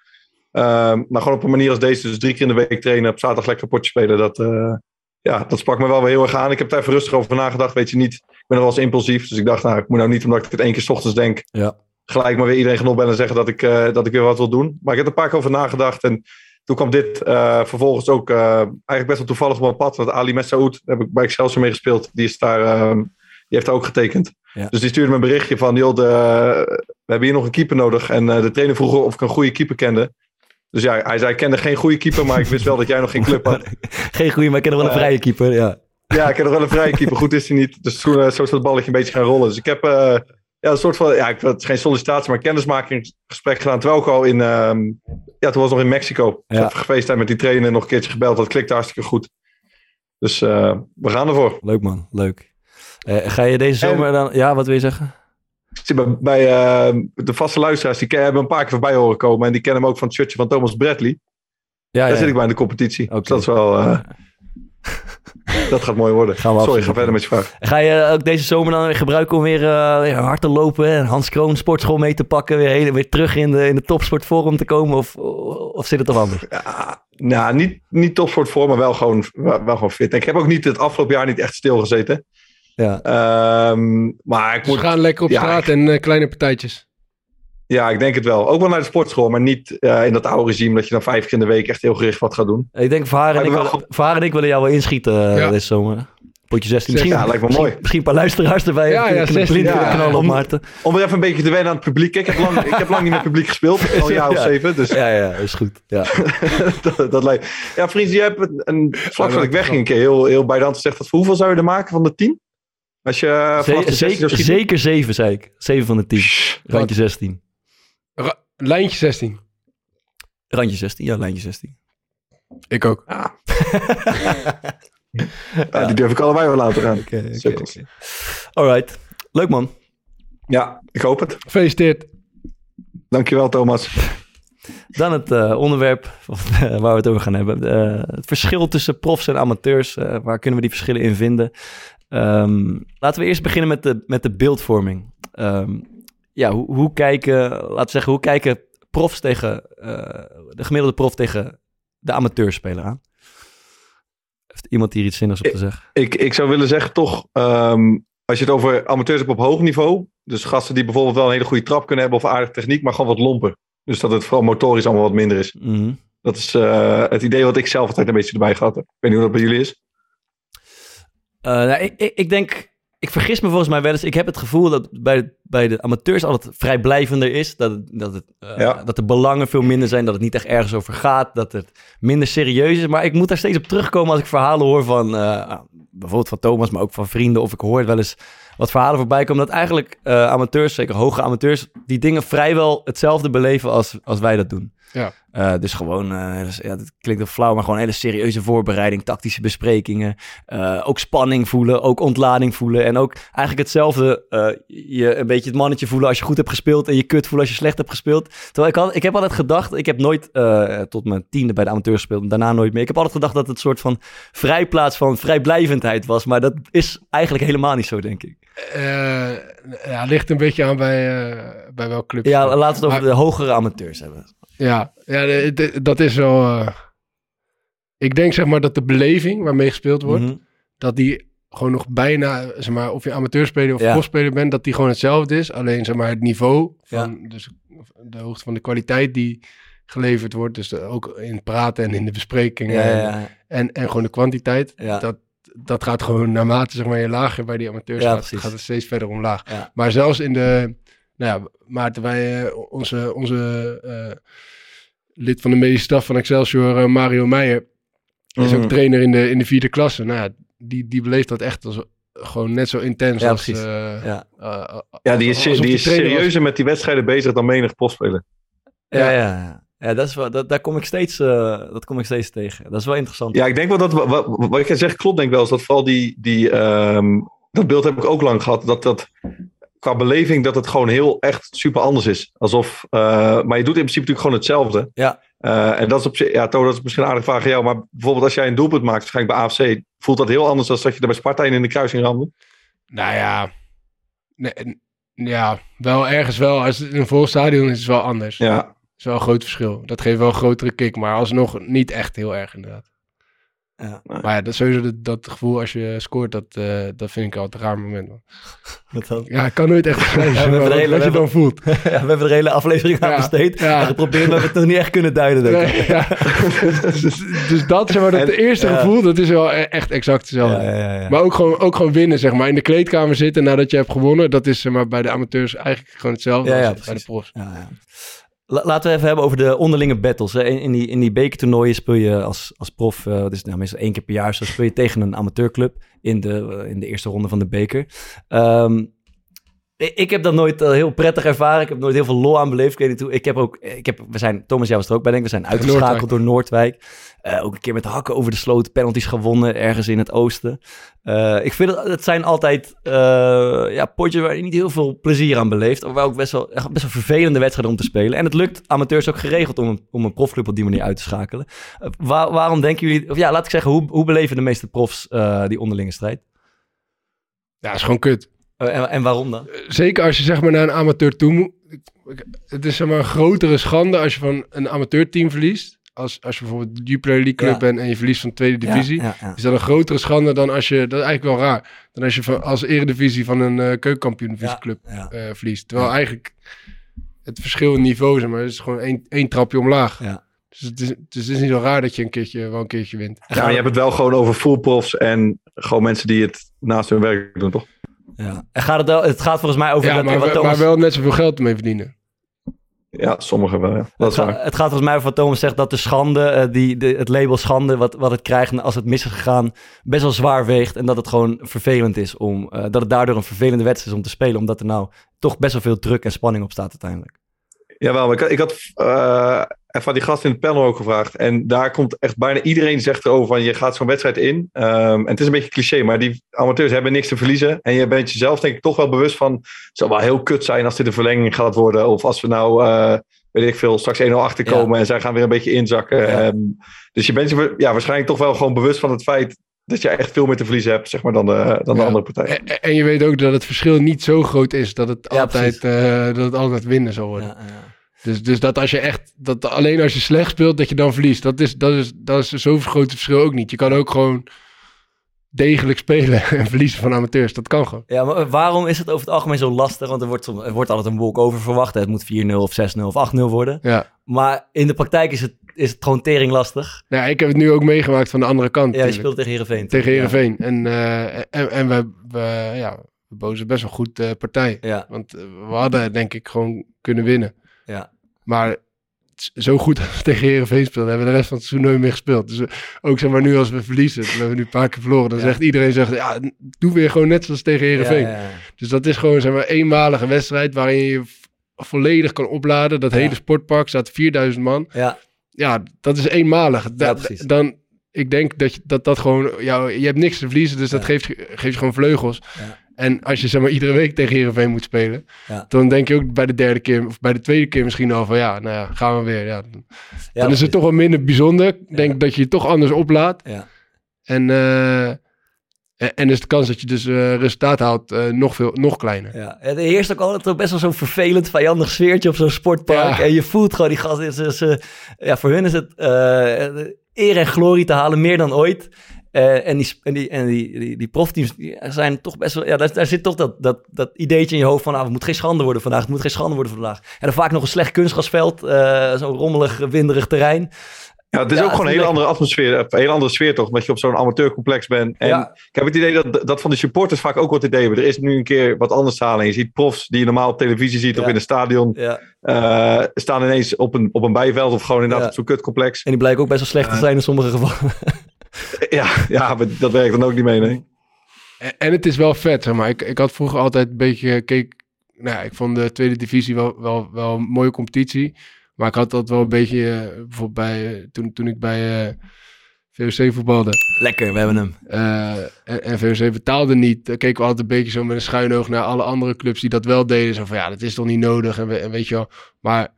[SPEAKER 1] eh, maar gewoon op een manier als deze, dus drie keer in de week trainen, op zaterdag lekker potje spelen. Dat, eh, ja, dat sprak me wel weer heel erg aan. Ik heb er even rustig over nagedacht, weet je niet. Ik ben nog wel eens impulsief. Dus ik dacht, nou, ik moet nou niet omdat ik het één keer 's ochtends denk,
[SPEAKER 2] Ja.
[SPEAKER 1] gelijk maar weer iedereen genot bellen en zeggen dat ik, eh, dat ik weer wat wil doen. Maar ik heb er een paar keer over nagedacht. En toen kwam dit eh, vervolgens ook eigenlijk best wel toevallig op mijn pad. Want Ali Messaoud, daar heb ik bij Excelsior mee gespeeld. Die, is daar, eh, die heeft daar ook getekend.
[SPEAKER 2] Ja.
[SPEAKER 1] Dus die stuurde me een berichtje van, joh, de, we hebben hier nog een keeper nodig. En de trainer vroeg of ik een goede keeper kende. Dus ja, hij zei, ik kende geen goede keeper, maar ik wist wel dat jij nog geen club had.
[SPEAKER 2] Geen goede, maar ik ken nog wel een
[SPEAKER 1] Eh,
[SPEAKER 2] vrije keeper, ja.
[SPEAKER 1] Ja, ik heb nog wel een vrije keeper. Goed is hij niet. Dus toen, eh, zo is dat balletje een beetje gaan rollen. Dus ik heb eh, ja, een soort van, ja, ik, het is geen sollicitatie, maar kennismakingsgesprek gedaan. Terwijl ik al in, ehm, ja, toen was nog in Mexico.
[SPEAKER 2] Ja.
[SPEAKER 1] Even gefeest met die trainer, nog een keertje gebeld. Dat klikte hartstikke goed. Dus we gaan ervoor.
[SPEAKER 2] Leuk man, leuk. Ga je deze
[SPEAKER 1] En-
[SPEAKER 2] zomer dan... Ja, wat wil je zeggen?
[SPEAKER 1] Zit bij, bij eh, de vaste luisteraars, die hebben een paar keer voorbij horen komen. En die kennen hem ook van het shirtje van Thomas Bradley.
[SPEAKER 2] Ja,
[SPEAKER 1] Daar
[SPEAKER 2] ja.
[SPEAKER 1] zit ik bij in de competitie. Dus dat is wel... eh, dat gaat mooi worden.
[SPEAKER 2] Gaan we
[SPEAKER 1] Sorry, ga verder met je vraag.
[SPEAKER 2] Ga je ook deze zomer dan weer gebruiken om weer, eh, weer hard te lopen en Hans Kroon sportschool mee te pakken, weer, hele- weer terug in de, in de topsportforum te komen? Of, of zit het toch anders?
[SPEAKER 1] Ja, nou, niet, niet topsport voor, maar wel gewoon, wel, wel gewoon fit. En ik heb ook niet het afgelopen jaar niet echt stilgezeten.
[SPEAKER 2] Ja.
[SPEAKER 1] Ehm, maar ik
[SPEAKER 4] Ze
[SPEAKER 1] moet,
[SPEAKER 4] gaan lekker op
[SPEAKER 1] ja,
[SPEAKER 4] straat en eh, kleine partijtjes.
[SPEAKER 1] ja, ik denk het wel. Ook wel naar de sportschool, maar niet eh, in dat oude regime dat je dan vijf keer in de week echt heel gericht wat gaat doen.
[SPEAKER 2] Ik denk, Varen en, ik en ik willen jou wel inschieten eh,
[SPEAKER 4] Ja.
[SPEAKER 2] deze zomer. Potje 16. Misschien,
[SPEAKER 1] Ja, lijkt me mooi.
[SPEAKER 2] misschien een paar luisteraars erbij.
[SPEAKER 4] Ja, ja,
[SPEAKER 2] kunnen
[SPEAKER 4] 16,
[SPEAKER 2] blind
[SPEAKER 1] ja.
[SPEAKER 2] knallen op
[SPEAKER 1] Om-
[SPEAKER 2] Maarten.
[SPEAKER 1] Om weer even een beetje te wennen aan het publiek. Ik heb lang, ik heb lang niet met publiek gespeeld, al een jaar of zeven. Dus
[SPEAKER 2] Ja, ja, is goed. Ja.
[SPEAKER 1] dat, dat lijkt. Ja, vrienden, je hebt een, een vlak voordat ik wegging een keer heel, heel bij de hand gezegd dat voor hoeveel zou je er maken van de tien? Als je vanaf de
[SPEAKER 2] Ze-
[SPEAKER 1] 16 zou
[SPEAKER 2] zeker,
[SPEAKER 1] schieten?
[SPEAKER 2] zeker 7, zei ik. 7 van de 10. Randje 16.
[SPEAKER 4] Ra- lijntje 16.
[SPEAKER 2] Randje 16, ja, lijntje 16.
[SPEAKER 4] Ik ook.
[SPEAKER 1] Ja, die durf ik allebei wel laten gaan.
[SPEAKER 2] Oké, oké,
[SPEAKER 1] Sukkels.
[SPEAKER 2] oké. Alright. Leuk man.
[SPEAKER 1] Ja, ik hoop het.
[SPEAKER 4] Gefeliciteerd.
[SPEAKER 1] Dankjewel, Thomas.
[SPEAKER 2] Dan het eh, onderwerp eh, waar we het over gaan hebben. Eh, het verschil tussen profs en amateurs. Eh, waar kunnen we die verschillen in vinden? Ehm, laten we eerst beginnen met de, met de beeldvorming. Ehm, ja, hoe, hoe kijken, laten we zeggen, hoe kijken profs tegen, eh, de gemiddelde prof tegen de amateurspeler aan? Heeft iemand hier iets zinnigs op te zeggen?
[SPEAKER 1] Ik, ik zou willen zeggen toch, ehm, als je het over amateurs hebt op hoog niveau. Dus gasten die bijvoorbeeld wel een hele goede trap kunnen hebben of aardige techniek, maar gewoon wat lomper. Dus dat het vooral motorisch allemaal wat minder is.
[SPEAKER 2] Mhm.
[SPEAKER 1] Dat is eh, het idee wat ik zelf altijd een beetje erbij gehad heb. Ik weet niet hoe dat bij jullie is.
[SPEAKER 2] Eh, nou, ik, ik, ik denk, ik vergis me volgens mij wel eens. Ik heb het gevoel dat bij, bij de amateurs altijd vrijblijvender is. Dat, het, dat, het, eh,
[SPEAKER 1] Ja.
[SPEAKER 2] dat de belangen veel minder zijn. Dat het niet echt ergens over gaat. Dat het minder serieus is. Maar ik moet daar steeds op terugkomen als ik verhalen hoor van... eh, nou, bijvoorbeeld van Thomas, maar ook van vrienden. Of ik hoor wel eens wat verhalen voorbij komen. Dat eigenlijk amateurs, zeker hoge amateurs... die dingen vrijwel hetzelfde beleven als, als wij dat doen.
[SPEAKER 4] Ja.
[SPEAKER 2] Eh, dus gewoon, dus, ja, dat klinkt wel flauw, maar gewoon hele serieuze voorbereiding, tactische besprekingen. eh, ook spanning voelen, ook ontlading voelen. En ook eigenlijk hetzelfde, je een beetje het mannetje voelen als je goed hebt gespeeld en je kut voelen als je slecht hebt gespeeld. Terwijl ik, had, ik heb altijd gedacht, ik heb nooit tot mijn tiende bij de amateur gespeeld en daarna nooit meer. Ik heb altijd gedacht dat het een soort van vrijplaats van vrijblijvendheid was. Maar dat is eigenlijk helemaal niet zo, denk ik.
[SPEAKER 4] Ja, ligt een beetje aan bij, bij welk club.
[SPEAKER 2] Ja, laten we het over
[SPEAKER 4] Maar-
[SPEAKER 2] de hogere amateurs hebben.
[SPEAKER 4] Ja, ja dat is wel... eh, ik denk zeg maar dat de beleving waarmee gespeeld wordt,
[SPEAKER 2] Mhm.
[SPEAKER 4] dat die gewoon nog bijna, zeg maar, of je amateurspeler of
[SPEAKER 2] Ja.
[SPEAKER 4] profspeler bent, dat die gewoon hetzelfde is. Alleen zeg maar het niveau van, dus de hoogte van de kwaliteit die geleverd wordt, dus de- ook in het praten en in de besprekingen
[SPEAKER 2] Ja,
[SPEAKER 4] en-. En, en gewoon de kwantiteit, dat, dat gaat gewoon naarmate zeg maar, je lager bij die amateurs gaat, het steeds verder omlaag. Maar zelfs in de, nou ja, Maarten, wij, eh, onze, onze eh, lid van de medische staf van Excelsior, eh, Mario Meijer, is
[SPEAKER 1] Mhm.
[SPEAKER 4] ook trainer in de, in de vierde klasse. Nou ja, die, die beleeft dat echt als, gewoon net zo intens
[SPEAKER 2] Ja,
[SPEAKER 4] als...
[SPEAKER 2] precies.
[SPEAKER 4] eh,
[SPEAKER 2] Ja.
[SPEAKER 1] Ja, die is, die is
[SPEAKER 4] was.
[SPEAKER 1] serieuzer met die wedstrijden bezig dan menig profspeler.
[SPEAKER 2] Ja, ja, ja. ja dat is wel, dat, daar kom ik steeds, eh, dat kom ik steeds tegen. Dat is wel interessant.
[SPEAKER 1] Ja, ik denk wel dat wat, wat, wat jij zegt klopt, denk ik wel. Is dat vooral die, die ehm, dat beeld heb ik ook lang gehad. Dat dat qua beleving dat het gewoon heel echt super anders is. Alsof, eh, maar je doet in principe natuurlijk gewoon hetzelfde.
[SPEAKER 2] Ja.
[SPEAKER 1] Eh, en dat is op zich, ja, Toon, dat is misschien een aardige vraag aan jou. Maar bijvoorbeeld als jij een doelpunt maakt, waarschijnlijk bij AFC, voelt dat heel anders dan dat je er bij Sparta in de kruising ramde?
[SPEAKER 4] Nou ja, nee, ja, wel ergens wel. Als het in een vol stadion is, is het wel anders.
[SPEAKER 1] Ja.
[SPEAKER 4] Dat is wel een groot verschil. Dat geeft wel een grotere kick, maar alsnog niet echt heel erg inderdaad.
[SPEAKER 2] Ja.
[SPEAKER 4] Maar ja, dat, sowieso dat, dat gevoel als je scoort, dat, eh, dat vind ik altijd een raar moment. Man.
[SPEAKER 2] Wat dan?
[SPEAKER 4] Ja, ik kan nooit echt beschrijven
[SPEAKER 2] Ja, we hebben
[SPEAKER 4] wat,
[SPEAKER 2] de hele-
[SPEAKER 4] wat je dan voelt.
[SPEAKER 2] ja, we hebben er een hele aflevering aan
[SPEAKER 4] Ja,
[SPEAKER 2] besteed.
[SPEAKER 4] ja.
[SPEAKER 2] En geprobeerd, maar we het nog niet echt kunnen duiden. Denk ik.
[SPEAKER 4] Nee, ja. dus, dus, dus dat, zeg maar, dat
[SPEAKER 1] En-
[SPEAKER 4] eerste
[SPEAKER 2] ja.
[SPEAKER 4] gevoel, dat is wel e- echt exact hetzelfde.
[SPEAKER 2] Ja, ja, ja, ja.
[SPEAKER 4] Maar ook gewoon, ook gewoon winnen, zeg maar. In de kleedkamer zitten nadat je hebt gewonnen, dat is zeg maar, bij de amateurs eigenlijk gewoon hetzelfde
[SPEAKER 2] Ja, ja,
[SPEAKER 4] als bij de profs.
[SPEAKER 2] Ja, ja. La- Laten we even hebben over de onderlinge battles. hè. In, die, in die bekertoernooien speel je als, als prof, dat is nou meestal één keer per jaar, speel je tegen een amateurclub in de, eh, in de eerste ronde van de beker. Ehm, ik, heb dat nooit eh, heel prettig ervaren. Ik heb nooit heel veel lol aan beleefd. Ik weet niet hoe. Ik heb ook, ik heb, we zijn, Thomas, jij was er ook bij, denk ik. We zijn uitgeschakeld door Noordwijk. Eh, ook een keer met hakken over de sloot, penalties gewonnen, ergens in het oosten. Eh, ik vind het, het zijn altijd ja, potjes waar je niet heel veel plezier aan beleeft. Of waar ook best wel, best wel vervelende wedstrijden om te spelen. En het lukt amateurs ook geregeld om een, om een profclub op die manier uit te schakelen. Waar- waarom denken jullie, of ja, laat ik zeggen, hoe, hoe beleven de meeste profs die onderlinge strijd?
[SPEAKER 4] Ja, is gewoon kut.
[SPEAKER 2] Eh, en, en waarom dan?
[SPEAKER 4] Zeker als je zeg maar naar een amateur toe moet. Het is zeg maar een grotere schande als je van een amateurteam verliest. Als, als je bijvoorbeeld de Jupiler League Club
[SPEAKER 2] Ja.
[SPEAKER 4] bent en je verliest van de tweede divisie.
[SPEAKER 2] Ja, ja, ja.
[SPEAKER 4] Is dat een grotere schande dan als je, dat is eigenlijk wel raar, dan als je van, als eredivisie van een uh, keukenkampioen club
[SPEAKER 2] ja.
[SPEAKER 4] eh, verliest. Terwijl eigenlijk het verschil in niveau, zeg maar, is gewoon één, één trapje omlaag.
[SPEAKER 2] Ja.
[SPEAKER 4] Dus het is, dus het is niet zo raar dat je een keertje, wel een keertje wint.
[SPEAKER 1] Ja, maar je hebt het wel gewoon over fullprofs en gewoon mensen die het naast hun werk doen, toch?
[SPEAKER 2] Ja. En gaat het, wel, het gaat volgens mij over...
[SPEAKER 4] Ja,
[SPEAKER 2] dat,
[SPEAKER 4] maar,
[SPEAKER 2] wat
[SPEAKER 4] we-
[SPEAKER 2] Thomas-
[SPEAKER 4] maar wel net zoveel geld ermee verdienen.
[SPEAKER 1] Ja, sommigen wel, ja. Dat
[SPEAKER 2] Het,
[SPEAKER 1] is
[SPEAKER 2] ga-
[SPEAKER 1] waar.
[SPEAKER 2] het gaat volgens mij over wat Thomas zegt, dat de schande, eh, die, de, het label schande, wat, wat het krijgt als het mis is gegaan, best wel zwaar weegt. En dat het gewoon vervelend is om, eh, dat het daardoor een vervelende wedstrijd is om te spelen. Omdat er nou toch best wel veel druk en spanning op staat uiteindelijk.
[SPEAKER 1] Jawel, maar ik, had- ik had eh even aan die gast in het panel ook gevraagd. En daar komt echt bijna iedereen zegt erover van je gaat zo'n wedstrijd in. Ehm, en het is een beetje cliché, maar die amateurs hebben niks te verliezen. En je bent jezelf denk ik toch wel bewust van... het zou wel heel kut zijn als dit een verlenging gaat worden. Of als we nou, eh, weet ik veel, straks 1-0 achterkomen en zij gaan weer een beetje inzakken. Ehm, dus je bent je ja, waarschijnlijk toch wel gewoon bewust van het feit... dat je echt veel meer te verliezen hebt zeg maar, dan de, dan de
[SPEAKER 4] Ja.
[SPEAKER 1] andere partij.
[SPEAKER 4] En, en je weet ook dat het verschil niet zo groot is dat het,
[SPEAKER 2] Ja,
[SPEAKER 4] altijd, eh, dat het altijd winnen zal worden.
[SPEAKER 2] Ja, ja.
[SPEAKER 4] Dus, dus dat als je echt, dat alleen als je slecht speelt, dat je dan verliest. Dat is, dat is, dat is zo'n groot verschil ook niet. Je kan ook gewoon degelijk spelen en verliezen van amateurs. Dat kan gewoon.
[SPEAKER 2] Ja, maar waarom is het over het algemeen zo lastig? Want er wordt, er wordt altijd een wolk over verwacht. Het moet 4-0 of 6-0 of 8-0 worden.
[SPEAKER 4] Ja.
[SPEAKER 2] Maar in de praktijk is het, is het gewoon tering lastig.
[SPEAKER 4] Nou, ja, ik heb het nu ook meegemaakt van de andere kant.
[SPEAKER 2] Ja, je speelt tegen Heerenveen.
[SPEAKER 4] Tegen
[SPEAKER 2] Ja.
[SPEAKER 4] Heerenveen. En, eh, en, en we, we, ja, we bozen best wel goed eh, partij.
[SPEAKER 2] Ja.
[SPEAKER 4] Want eh, we hadden denk ik gewoon kunnen winnen.
[SPEAKER 2] Ja.
[SPEAKER 4] Maar zo goed tegen Heerenveen speelden, hebben we de rest van het seizoen nooit meer gespeeld. Dus eh, ook zeg maar nu als we verliezen, we hebben nu een paar keer verloren, dan
[SPEAKER 2] Ja.
[SPEAKER 4] zegt iedereen, zegt, ja, doe weer gewoon net zoals tegen.
[SPEAKER 2] Ja, ja.
[SPEAKER 4] Dus dat is gewoon zeg maar eenmalige wedstrijd waarin je volledig kan opladen. Dat hele sportpark staat 4000 man.
[SPEAKER 2] Ja,
[SPEAKER 4] Ja, dat is eenmalig. Da-. Dan, ik denk dat je, dat, dat gewoon, ja, je hebt niks te verliezen, dus dat geeft, geeft je gewoon vleugels.
[SPEAKER 2] Ja.
[SPEAKER 4] En als je zeg maar iedere week tegen Heerenveen moet spelen,
[SPEAKER 2] Ja.
[SPEAKER 4] dan denk je ook bij de derde keer, of bij de tweede keer misschien al van, ja, nou ja, gaan we weer. Ja. Dan
[SPEAKER 2] ja,
[SPEAKER 4] is het toch wel minder bijzonder. Ik denk dat je je toch anders. En, eh, en, en is de kans dat je dus eh, resultaat haalt eh, nog, veel, nog kleiner.
[SPEAKER 2] Ja, het heerst ook altijd best wel zo'n vervelend, vijandig sfeertje op zo'n sportpark. En je voelt gewoon die gasten. Ze, ze- ja, voor hun is het eer en glorie te halen, meer dan ooit. Eh, en die, en, die, en die, die, die profteams die zijn toch best wel... Ja, daar, daar zit toch dat, dat, dat ideetje in je hoofd van... Ah, het moet geen schande worden vandaag, het moet geen schande worden vandaag. En dan vaak nog een slecht kunstgrasveld, eh, zo'n rommelig, winderig terrein.
[SPEAKER 1] Ja, het is
[SPEAKER 2] Ja,
[SPEAKER 1] ook gewoon een hele andere atmosfeer, een hele andere sfeer toch, omdat je op zo'n amateurcomplex bent. En
[SPEAKER 2] Ja.
[SPEAKER 1] ik heb het idee dat, dat van de supporters vaak ook wat idee hebben. Er is nu een keer wat anders te halen. En je ziet profs die je normaal op televisie ziet of in een stadion, eh, staan ineens op een, op een bijveld of gewoon inderdaad op zo'n kutcomplex.
[SPEAKER 2] En die blijken ook best wel slecht te zijn in sommige gevallen.
[SPEAKER 1] Ja, ja, maar dat werkt dan ook niet mee, nee.
[SPEAKER 4] En, en het is wel vet, zeg maar. Ik, ik had vroeger altijd een beetje... Keek, nou ja, ik vond de tweede divisie wel, wel, wel een mooie competitie. Maar ik had dat wel een beetje... eh, bijvoorbeeld bij, eh, toen, toen ik bij eh VOC voetbalde.
[SPEAKER 2] Lekker, we hebben hem.
[SPEAKER 4] eh, en, en VOC betaalde niet. Dan keken we altijd een beetje zo met een schuin oog naar alle andere clubs die dat wel deden. Zo van ja, dat is toch niet nodig. En, we- en weet je wel. Maar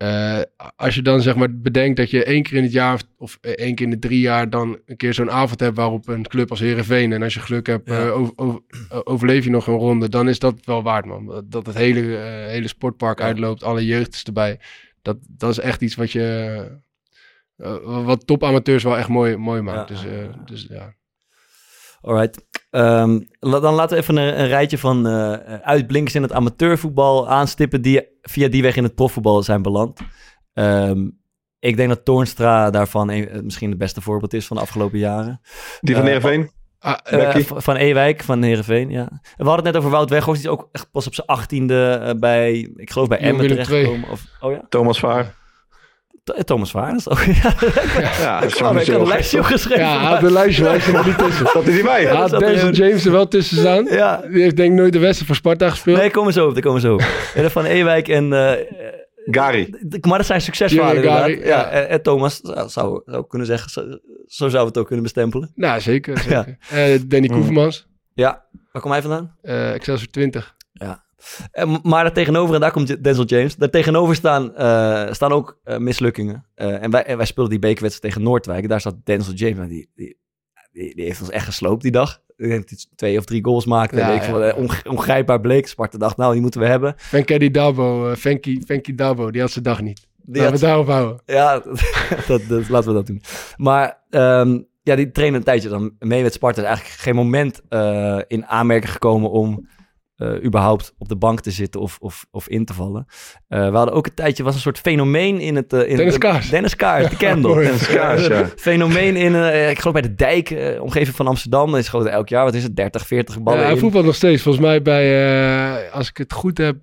[SPEAKER 4] eh, als je dan zeg maar bedenkt dat je één keer in het jaar of, of één keer in de drie jaar dan een keer zo'n avond hebt waarop een club als Herenveen en als je geluk hebt
[SPEAKER 2] Ja.
[SPEAKER 4] eh, over, over- eh, overleef je nog een ronde, dan is dat wel waard man. Dat het hele, eh, hele sportpark
[SPEAKER 2] Ja.
[SPEAKER 4] uitloopt, alle jeugd is erbij. Dat, dat is echt iets wat je eh, wat topamateurs wel echt mooi, mooi maakt.
[SPEAKER 2] Ja.
[SPEAKER 4] Dus, eh, dus ja.
[SPEAKER 2] Alright. Ehm, la- dan laten we even een, een rijtje van eh, uitblinkers in het amateurvoetbal aanstippen die via die weg in het profvoetbal zijn beland. Ehm, ik denk dat Toornstra daarvan een- misschien het beste voorbeeld is van de afgelopen jaren.
[SPEAKER 1] Die van
[SPEAKER 2] Eh,
[SPEAKER 1] Heerenveen?
[SPEAKER 4] Ah,
[SPEAKER 2] Eh, van Ewijk, van Heerenveen, ja. We hadden het net over Wout Weghorst, die is ook echt pas op zijn achttiende eh, bij, ik geloof bij Emmen terechtgekomen. Of, oh ja,
[SPEAKER 1] Thomas Vaar.
[SPEAKER 2] Eh, Thomas is ook, ja.
[SPEAKER 1] Ja, dat is
[SPEAKER 2] ik had een lijstje opgeschreven.
[SPEAKER 4] Ja, hij had een lijstje, maar hij er niet tussen.
[SPEAKER 1] Dat is niet bij.
[SPEAKER 4] Hij had Denzel James er wel tussen staan.
[SPEAKER 2] Ja,
[SPEAKER 4] Die heeft denk ik nooit de wedstrijd voor Sparta gespeeld.
[SPEAKER 2] nee, komen zo op, daar komen zo op. En van Ewijk en... eh,
[SPEAKER 1] Gary.
[SPEAKER 2] Maar dat zijn succesverhalen inderdaad. Ja,
[SPEAKER 4] ja.
[SPEAKER 2] en, en Thomas, zou, zou kunnen zeggen, zo, zo zou we het ook kunnen bestempelen.
[SPEAKER 4] Nou, zeker. zeker. Eh, Danny
[SPEAKER 1] Mm.
[SPEAKER 4] Koevermans,
[SPEAKER 2] Ja, waar komt hij vandaan?
[SPEAKER 4] eh Excelsior 20.
[SPEAKER 2] Ja. En, maar daar tegenover, en daar komt Denzel James, daar tegenover staan, eh, staan ook eh, mislukkingen. Eh, en, wij, en wij speelden die bekerwedstrijd tegen Noordwijk. Daar staat Denzel James, die, die, die, die heeft ons echt gesloopt die dag. Ik denk dat hij twee of drie goals maakte.
[SPEAKER 4] Ja,
[SPEAKER 2] en ik
[SPEAKER 4] ja.
[SPEAKER 2] vond het onge- ongrijpbaar bleek. Sparta dacht, nou, die moeten we hebben.
[SPEAKER 4] Fenky Dabo, eh Fenky, Fenky Dabo, die had zijn dag niet.
[SPEAKER 2] Die
[SPEAKER 4] Laten
[SPEAKER 2] had-
[SPEAKER 4] we daarop houden.
[SPEAKER 2] Ja, dat, dat, laten we dat doen. Maar ehm, ja, die trainde een tijdje dan mee met Sparta. is eigenlijk geen moment eh, in aanmerking gekomen om eh, überhaupt op de bank te zitten of, of, of in te vallen. Eh, we hadden ook een tijdje, was een soort fenomeen in het... eh, in
[SPEAKER 4] Dennis Kaars.
[SPEAKER 2] Dennis Kaars, de Kendall.
[SPEAKER 1] Dennis Kaars, ja.
[SPEAKER 2] Fenomeen in, ik geloof bij de dijk, omgeving van Amsterdam. Hij schoot elk jaar, wat is het, 30, 40 ballen
[SPEAKER 4] Ja, hij voetbalt nog steeds. Volgens mij bij, als ik het goed heb,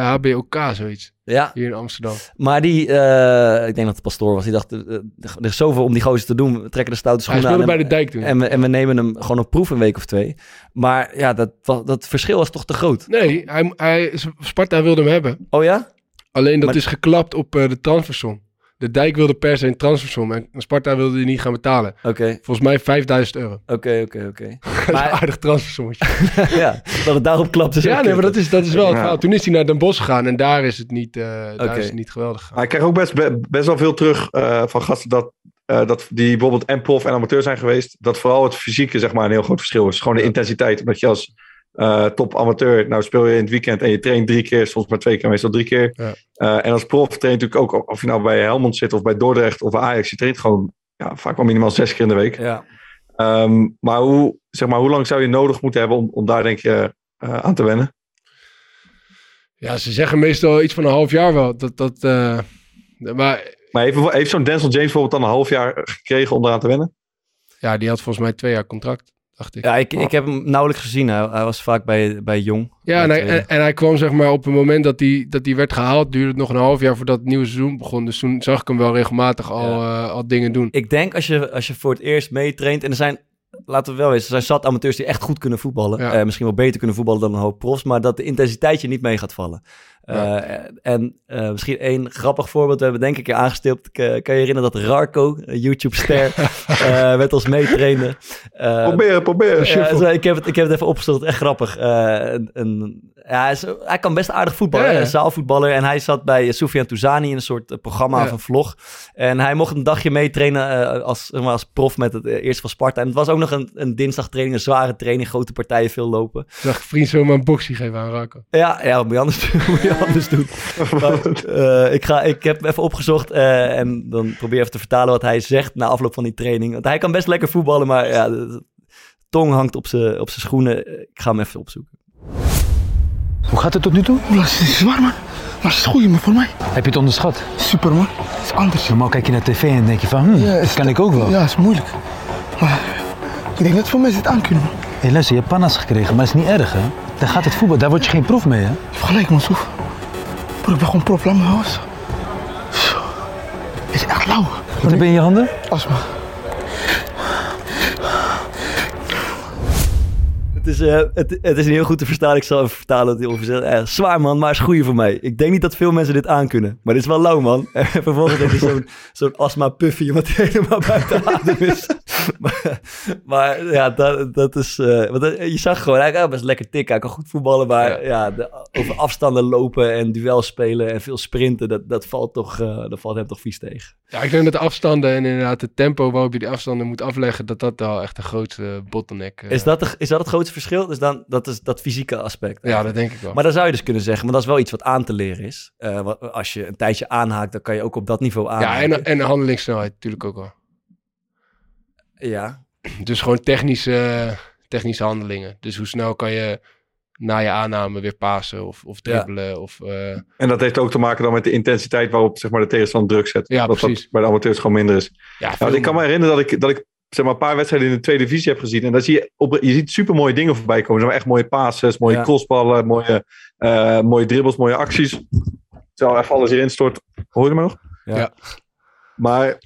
[SPEAKER 4] HBOK zoiets.
[SPEAKER 2] Ja,
[SPEAKER 4] Hier in Amsterdam.
[SPEAKER 2] maar die, eh, ik denk dat het pastoor was, die dacht, eh, er is zoveel om die gozer te doen. We trekken de stoute schoenen aan.
[SPEAKER 4] bij de dijk toen.
[SPEAKER 2] En we, en we nemen hem gewoon op proef een week of twee. Maar ja, dat, dat verschil was toch te groot.
[SPEAKER 4] Nee, hij, hij, Sparta wilde hem hebben.
[SPEAKER 2] Oh ja?
[SPEAKER 4] Alleen dat
[SPEAKER 2] Maar-
[SPEAKER 4] is geklapt op eh, de transfersom. De dijk wilde per se een transfersom en Sparta wilde die niet gaan betalen.
[SPEAKER 2] Oké,
[SPEAKER 4] Volgens mij 5000 euro.
[SPEAKER 2] oké, oké, oké.
[SPEAKER 4] Een
[SPEAKER 2] Maar
[SPEAKER 4] aardig transfersommetje.
[SPEAKER 2] ja, dat het daarop klapt is
[SPEAKER 4] Ja, nee, maar dat is, dat is wel het verhaal. Toen is hij naar Den Bosch gegaan en daar is het niet, eh, daar is het niet geweldig gegaan.
[SPEAKER 1] Maar ik krijg ook best, be- best wel veel terug eh, van gasten dat, eh, dat die bijvoorbeeld en prof en amateur zijn geweest. Dat vooral het fysieke zeg maar, een heel groot verschil is. Gewoon de intensiteit. Omdat je als eh, top amateur, nou speel je in het weekend en je traint drie keer, soms maar twee keer, meestal drie keer.
[SPEAKER 4] Ja.
[SPEAKER 1] Eh, en als prof traint natuurlijk ook, of je nou bij Helmond zit of bij Dordrecht of bij Ajax, je traint gewoon ja, vaak wel minimaal zes keer in de week.
[SPEAKER 2] Ja.
[SPEAKER 1] Ehm, maar, hoe, zeg maar hoe lang zou je nodig moeten hebben om, om daar denk je eh, aan te wennen?
[SPEAKER 4] Ja, ze zeggen meestal iets van een half jaar wel. Dat, dat, eh, maar
[SPEAKER 1] Maar heeft, heeft zo'n Denzel James bijvoorbeeld dan een half jaar gekregen om eraan te wennen?
[SPEAKER 4] ja, die had volgens mij twee jaar contract, dacht ik.
[SPEAKER 2] ja, ik, ik heb hem nauwelijks gezien. Hij, hij was vaak bij, bij Jong.
[SPEAKER 4] Ja, en hij, en, en hij kwam zeg maar op het moment dat hij, dat hij werd gehaald, duurde het nog een half jaar voordat het nieuwe seizoen begon. Dus toen zag ik hem wel regelmatig al, eh, al dingen doen.
[SPEAKER 2] Ik denk als je, als je voor het eerst meetraint... En er zijn laten we wel weten, er zijn zat amateurs die echt goed kunnen voetballen.
[SPEAKER 4] Ja.
[SPEAKER 2] Eh, misschien wel beter kunnen voetballen dan een hoop profs, maar dat de intensiteit je niet mee gaat vallen. Eh, en eh, misschien één grappig voorbeeld. We hebben denk ik keer aangestipt. Kan je herinneren dat Rarko, YouTube-ster, eh, met ons meetrainde? Eh,
[SPEAKER 1] Proberen, proberen.
[SPEAKER 2] zo, ik, heb het, ik heb het even opgezocht. Echt grappig. Eh, een, een- ja, hij, is- hij kan best aardig voetballen.
[SPEAKER 4] Ja,
[SPEAKER 2] zaalvoetballer. En hij zat bij Soufiane Touzani in een soort eh, programma een vlog. En hij mocht een dagje meetrainen eh, als, maar, als prof met het eh, eerste van Sparta. En het was ook nog een, een dinsdagtraining, een zware training. Grote partijen, veel lopen.
[SPEAKER 4] Zag vriend zomaar een boxie geven aan Rako.
[SPEAKER 2] Ja, ja moet je anders, doen? Je anders doen? Maar, eh, ik, ga, ik heb even opgezocht eh, en dan probeer even te vertalen wat hij zegt na afloop van die training. Want hij kan best lekker voetballen, maar ja, de, tong hangt op zijn op zijn schoenen. Ik ga hem even opzoeken.
[SPEAKER 10] Hoe gaat het tot nu toe?
[SPEAKER 11] Het is zwaar, man. Maar het is goed, man, voor mij.
[SPEAKER 10] Heb je het onderschat?
[SPEAKER 11] Super, man. Het is anders.
[SPEAKER 10] Normaal kijk je naar tv en denk je van, hm,
[SPEAKER 11] Ja,
[SPEAKER 10] dat
[SPEAKER 11] is-
[SPEAKER 10] kan ik ook wel.
[SPEAKER 11] Ja, het is moeilijk. Maar ik denk dat veel mensen het aan kunnen, man.
[SPEAKER 10] Hé, luister, je hebt pannas gekregen, maar dat is niet erg, hè? Daar gaat het voetbal, daar word je geen proef mee, hè?
[SPEAKER 11] Je hebt gelijk, man, Soef. Ik ben gewoon. Zo. Het is echt lauw.
[SPEAKER 10] Wat heb je in je handen?
[SPEAKER 11] Astma.
[SPEAKER 2] Het is, eh, het, het is niet heel goed te verstaan. Ik zal even vertalen wat hij ongeveer zegt. Eh, zwaar man, maar is goeie voor mij. Ik denk niet dat veel mensen dit aankunnen. Maar dit is wel lauw man. En vervolgens heb je zo'n zo'n astma puffy wat helemaal buiten adem is. maar, maar ja, dat, dat is... eh, want je zag gewoon, hij kan best lekker tikken. Hij kan goed voetballen. Maar ja, de- over afstanden lopen en duel spelen en veel sprinten. Dat, dat, valt toch, eh, dat valt hem toch vies tegen.
[SPEAKER 4] Ja, ik denk dat de afstanden en inderdaad het tempo waarop je die afstanden moet afleggen, dat dat wel echt de grootste bottleneck eh,
[SPEAKER 2] Is dat, de- is dat het grootste verschil? Dus dan, dat is dat fysieke aspect.
[SPEAKER 4] Ja, dat denk ik wel.
[SPEAKER 2] Maar dan zou je dus kunnen zeggen, maar dat is wel iets wat aan te leren is. Als je een tijdje aanhaakt, dan kan je ook op dat niveau
[SPEAKER 4] Ja,
[SPEAKER 2] aanhaken.
[SPEAKER 4] en, en de handelingssnelheid natuurlijk ook wel.
[SPEAKER 2] Ja.
[SPEAKER 4] Dus gewoon technische, technische handelingen. Dus hoe snel kan je na je aanname weer pasen of, of dribbelen. Of, eh,
[SPEAKER 1] En dat heeft ook te maken dan met de intensiteit waarop zeg maar, de tegenstander druk zet.
[SPEAKER 4] Ja,
[SPEAKER 1] dat
[SPEAKER 4] precies.
[SPEAKER 1] dat bij de amateurs gewoon minder is.
[SPEAKER 4] Ja,
[SPEAKER 1] Nou, ik kan me herinneren dat ik, dat ik zeg maar, een paar wedstrijden in de tweede divisie heb gezien. En dan zie je, op, je ziet super mooie dingen voorbij komen. Zeg maar echt mooie passes, mooie
[SPEAKER 2] Ja.
[SPEAKER 1] crossballen, mooie, eh, mooie dribbles, mooie acties. Terwijl even alles hierin stort. Hoor je me nog?
[SPEAKER 2] Ja.
[SPEAKER 4] Ja.
[SPEAKER 1] Maar